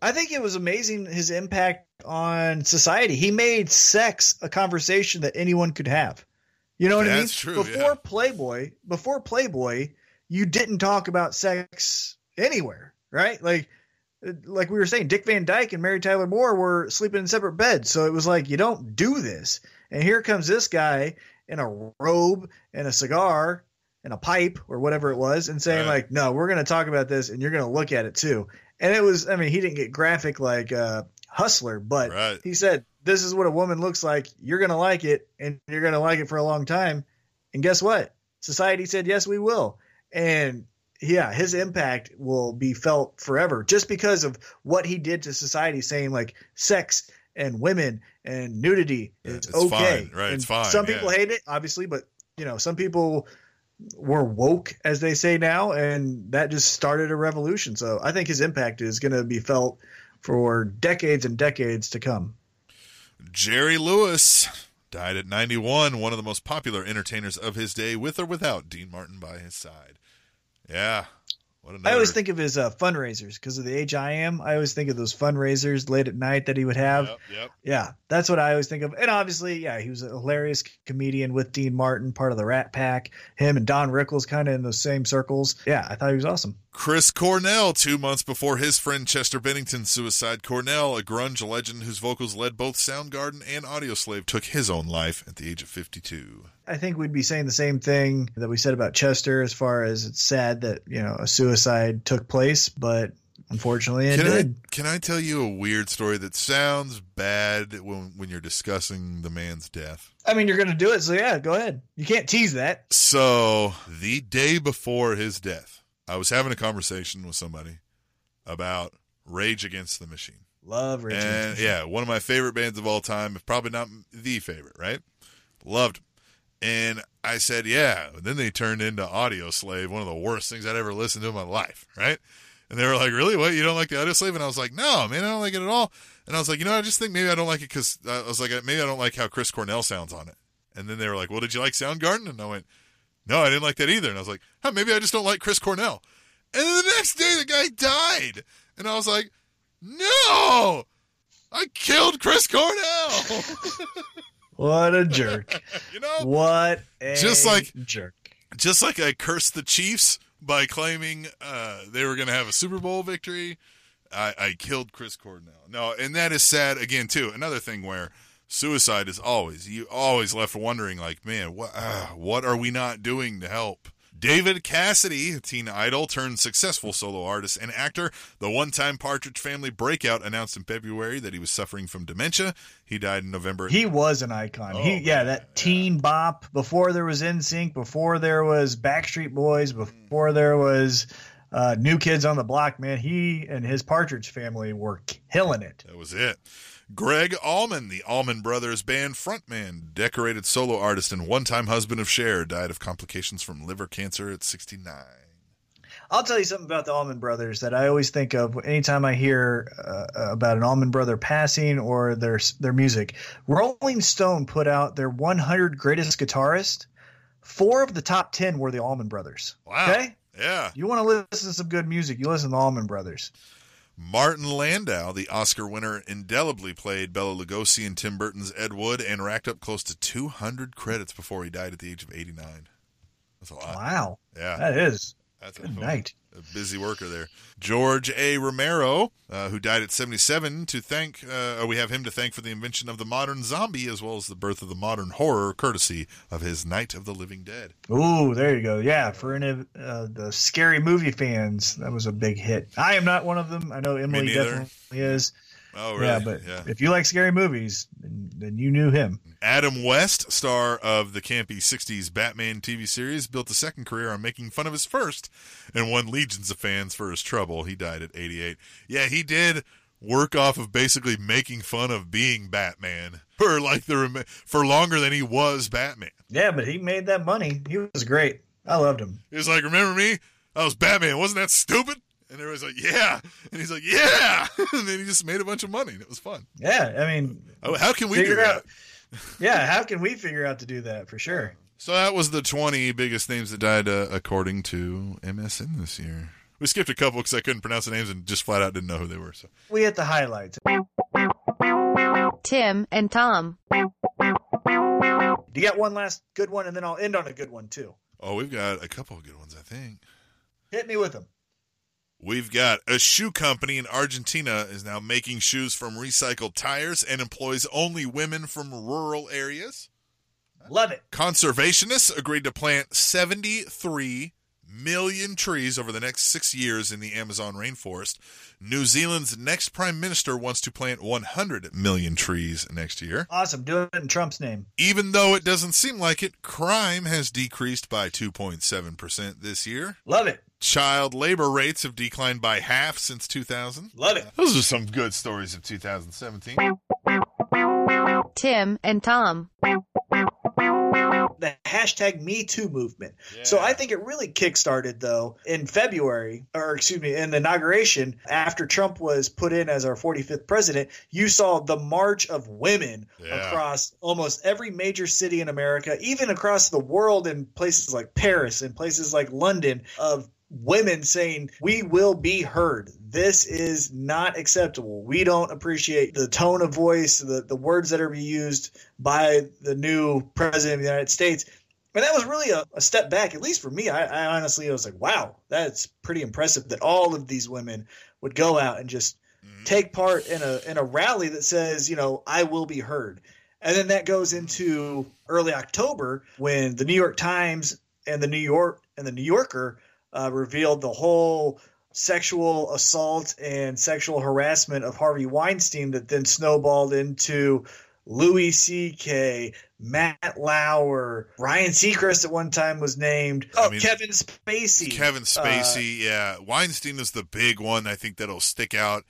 I think it was amazing his impact on society. He made sex a conversation that anyone could have. You know what That's I mean? true, Before yeah. Playboy, before Playboy, you didn't talk about sex anywhere, right? Like like we were saying, Dick Van Dyke and Mary Tyler Moore were sleeping in separate beds. So it was like you don't do this. And here comes this guy in a robe and a cigar and a pipe or whatever it was and saying Right. like, "No, we're going to talk about this and you're going to look at it too." And it was I mean, he didn't get graphic like uh Hustler, but Right. he said, "This is what a woman looks like. You're going to like it and you're going to like it for a long time." And guess what? Society said, "Yes, we will." And yeah, his impact will be felt forever just because of what he did to society, saying like sex and women and nudity Yeah, is it's okay. fine, right, And it's fine, Some people yeah. hate it, obviously, but you know, some people were woke, as they say now, and that just started a revolution. So I think his impact is going to be felt for decades and decades to come. Jerry Lewis died at 91, one of the most popular entertainers of his day, with or without Dean Martin by his side. Yeah. Another, I always think of his uh, fundraisers because of the age I am. I always think of those fundraisers late at night that he would have. Yep, yep. Yeah, that's what I always think of. And obviously, yeah, he was a hilarious comedian with Dean Martin, part of the Rat Pack. Him and Don Rickles kind of in those same circles. Yeah, I thought he was awesome. Chris Cornell, two months before his friend Chester Bennington's suicide, Cornell, a grunge legend whose vocals led both Soundgarden and Audioslave, took his own life at the age of 52. I think we'd be saying the same thing that we said about Chester as far as it's sad that, you know, a suicide took place, but unfortunately it Can I, did. can I tell you a weird story that sounds bad when, when you're discussing the man's death? I mean, you're going to do it, so yeah, go ahead. You can't tease that. So, the day before his death, I was having a conversation with somebody about Rage Against the Machine. Love Rage. And Against the Machine. yeah, one of my favorite bands of all time, if probably not the favorite, right? Loved. And I said, yeah. And then they turned into Audioslave, one of the worst things I'd ever listened to in my life, right? And they were like, really? What? You don't like the Audioslave? And I was like, no, man, I don't like it at all. And I was like, you know, I just think maybe I don't like it because uh, I was like, uh, maybe I don't like how Chris Cornell sounds on it. And then they were like, well, did you like Soundgarden? And I went, no, I didn't like that either. And I was like, huh, maybe I just don't like Chris Cornell. And then the next day, the guy died. And I was like, no, I killed Chris Cornell. What a jerk. you know, what a Just like- jerk. just like I cursed the Chiefs by claiming uh, they were going to have a Super Bowl victory, I, I killed Chris Cornell. No, and that is sad again too. Another thing where suicide is always you always left wondering like, man, what uh, what are we not doing to help? David Cassidy, teen idol turned successful solo artist and actor, the one-time Partridge Family breakout announced in February that he was suffering from dementia. He died in November. He was an icon. Oh, he yeah, that teen bop before there was NSYNC, before there was Backstreet Boys, before there was uh, New Kids on the Block. Man, he and his Partridge Family were killing it. That was it. Gregg Allman, the Allman Brothers band frontman, decorated solo artist, and one time husband of Cher, died of complications from liver cancer at 69. I'll tell you something about the Allman Brothers that I always think of anytime I hear uh, about an Allman Brother passing or their their music. Rolling Stone put out their 100 greatest guitarists. Four of the top 10 were the Allman Brothers. Wow. Okay? Yeah. You want to listen to some good music, you listen to the Allman Brothers. Martin Landau, the Oscar winner, indelibly played Bela Lugosi in Tim Burton's Ed Wood and racked up close to 200 credits before he died at the age of 89. That's a lot. Wow. Yeah. That is. That's a Good night. a busy worker there. George A. Romero, uh, who died at 77, to thank, uh, we have him to thank for the invention of the modern zombie as well as the birth of the modern horror, courtesy of his Night of the Living Dead. Ooh, there you go. Yeah, for any of uh, the scary movie fans, that was a big hit. I am not one of them. I know Emily definitely is. Oh, really? Yeah, but Yeah. if you like scary movies, then, then you knew him. Adam West, star of the campy 60s Batman TV series, built a second career on making fun of his first and won legions of fans for his trouble. He died at 88. Yeah, he did work off of basically making fun of being Batman for like the for longer than he was Batman. Yeah, but he made that money. He was great. I loved him. He was like, "Remember me? I was Batman. Wasn't that stupid?" And everybody's like, "Yeah," and he's like, "Yeah," and then he just made a bunch of money, and it was fun. Yeah, I mean, Oh, how can we do figure that? out. Yeah, how can we figure out to do that for sure? So that was the 20 biggest names that died uh, according to MSN this year. we skipped a couple because I couldn't pronounce the names and just flat out didn't know who they were. So We hit the highlights. Tim and Tom. Do you got one last good one, and then I'll end on a good one too. oh, we've got a couple of good ones, I think. Hit me with them. We've got a shoe company in Argentina is now making shoes from recycled tires and employs only women from rural areas. Love it. Conservationists agreed to plant 73 million trees over the next six years in the Amazon rainforest. New Zealand's next prime minister wants to plant 100 million trees next year. Awesome. Do it in Trump's name. Even though it doesn't seem like it, crime has decreased by 2.7% this year. Love it. Child labor rates have declined by half since 2000. Love it. Those are some good stories of 2017. Tim and Tom. The hashtag Me Too movement. So I think it really kickstarted though in February, or excuse me, in the inauguration after Trump was put in as our 45th president. You saw the march of women Yeah. across almost every major city in America, even across the world in places like Paris and places like London, of women saying, We will be heard. This is not acceptable. We don't appreciate the tone of voice, the, the words that are being used by the new president of the United States. And that was really a, a step back, at least for me. I, I honestly was like, wow, that's pretty impressive that all of these women would go out and just mm-hmm. take part in a in a rally that says, you know, I will be heard. And then that goes mm-hmm. into early October when the New York Times and the New York and the New Yorker uh, revealed the whole sexual assault and sexual harassment of Harvey Weinstein that then snowballed into Louis C.K., Matt Lauer, Ryan Seacrest at one time was named. Oh, mean, Kevin Spacey. Kevin Uh, Spacey, yeah. Weinstein is the big one. I think that'll stick out.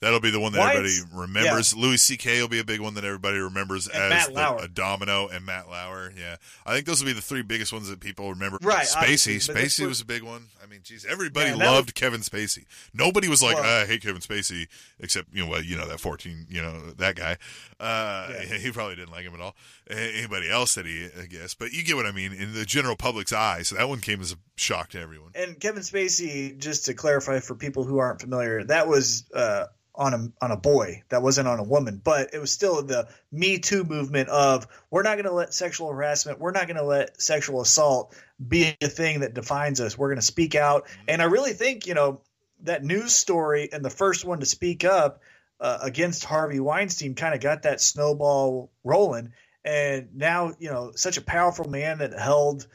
That'll be the one that everybody Weinst- remembers. Louis C.K. will be a big one that everybody remembers And as the- a domino, and Matt Lauer. Yeah, I think those will be the three biggest ones that people remember. Right, Spacey. obviously, but this Spacey was a big one. I mean, geez, everybody that loved was- Kevin Spacey. Nobody was like, Well- "I hate Kevin Spacey," except you know, well, you know that fourteen, you know that guy. Uh, Yeah. He probably didn't like him at all. Anybody else that he, I guess, but you get what I mean. In the general public's eye, so that one came as a shock to everyone. and Kevin Spacey, just to clarify for people who aren't familiar, that was uh, on a on a boy. That wasn't on a woman, but it was still the Me Too movement of we're not going to let sexual harassment, we're not going to let sexual assault be a thing that defines us. We're going to speak out, and I really think you know that news story and the first one to speak up uh, against Harvey Weinstein kind of got that snowball rolling. And now, you know, such a powerful man that held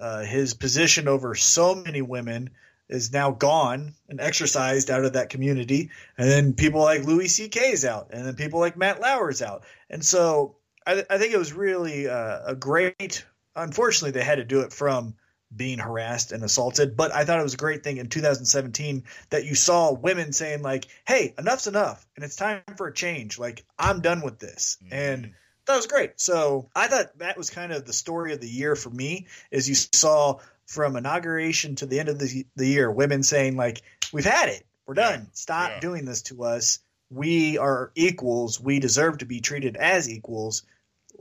uh, his position over so many women is now gone and exercised out of that community. And then people like Louis C.K. is out, and then people like Matt Lauer is out. And so I, I think it was really uh, a great. Unfortunately, they had to do it from being harassed and assaulted. But I thought it was a great thing in 2017 that you saw women saying like, "Hey, enough's enough, and it's time for a change. Like, I'm done with this." Mm-hmm. And that was great. So I thought that was kind of the story of the year for me. Is you saw from inauguration to the end of the, the year, women saying like, "We've had it. We're done. Stop Yeah. doing this to us. We are equals. We deserve to be treated as equals.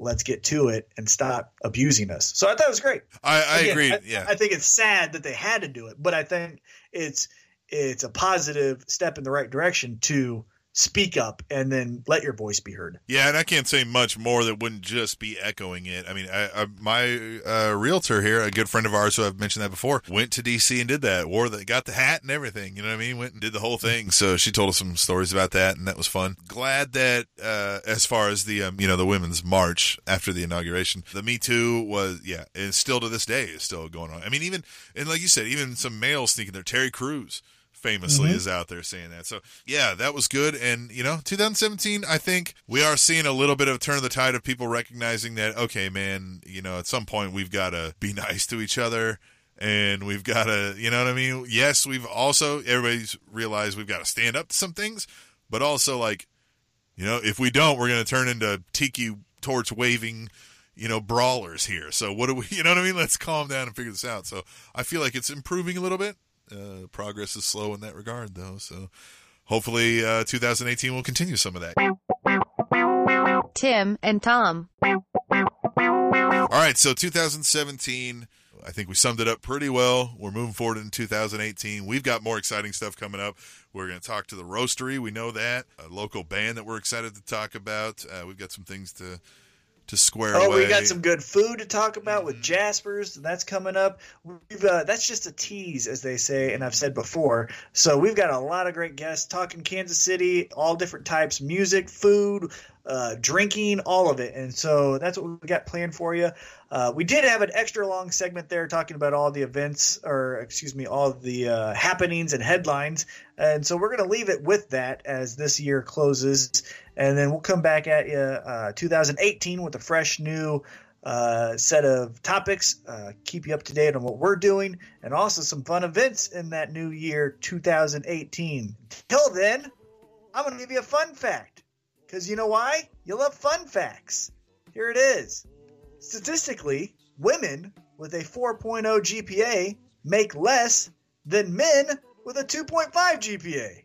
Let's get to it and stop abusing us." So I thought it was great. I, I Again, agree. I, yeah, I think it's sad that they had to do it, but I think it's it's a positive step in the right direction to speak up and then let your voice be heard. Yeah, and I can't say much more that wouldn't just be echoing it. I mean, I, I, my uh, realtor here, a good friend of ours who I've mentioned that before, went to DC and did that. Wore the got the hat and everything. You know what I mean? Went and did the whole thing. So she told us some stories about that, and that was fun. Glad that uh, as far as the um, you know the women's march after the inauguration, the Me Too was yeah, and still to this day is still going on. I mean, even and like you said, even some males sneaking there. Terry Crews famously Mhm. is out there saying that. So yeah, that was good. And you know, 2017, I think we are seeing a little bit of a turn of the tide of people recognizing that okay, man, you know, at some point we've got to be nice to each other. And we've got to, you know what I mean? Yes, we've also, everybody's realized we've got to stand up to some things, but also, like, you know, if we don't, we're going to turn into tiki torch waving, you know, brawlers here. So what do we, you know what I mean? Let's calm down and figure this out. So I feel like it's improving a little bit. Uh, progress is slow in that regard, though. So hopefully, uh, 2018 will continue some of that. Tim and Tom. All right, so 2017, I think we summed it up pretty well. We're moving forward in 2018. We've got more exciting stuff coming up. We're going to talk to the Roastery. We know that a local band that we're excited to talk about. Uh, we've got some things to to square Oh, away. we got some good food to talk about with Jaspers. That's coming up. We've, uh, that's just a tease, as they say, and I've said before. So we've got a lot of great guests talking Kansas City, all different types, music, food, uh, drinking, all of it. And so that's what we got planned for you. Uh, we did have an extra long segment there talking about all the events, or excuse me, all the uh, happenings and headlines. And so we're going to leave it with that as this year closes. And then we'll come back at you uh, 2018 with a fresh new uh, set of topics, uh, keep you up to date on what we're doing, and also some fun events in that new year 2018. Till then, I'm going to give you a fun fact. Because you know why? You love fun facts. Here it is. Statistically, women with a 4.0 GPA make less than men with a 2.5 GPA.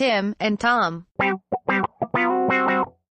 Tim and Tom.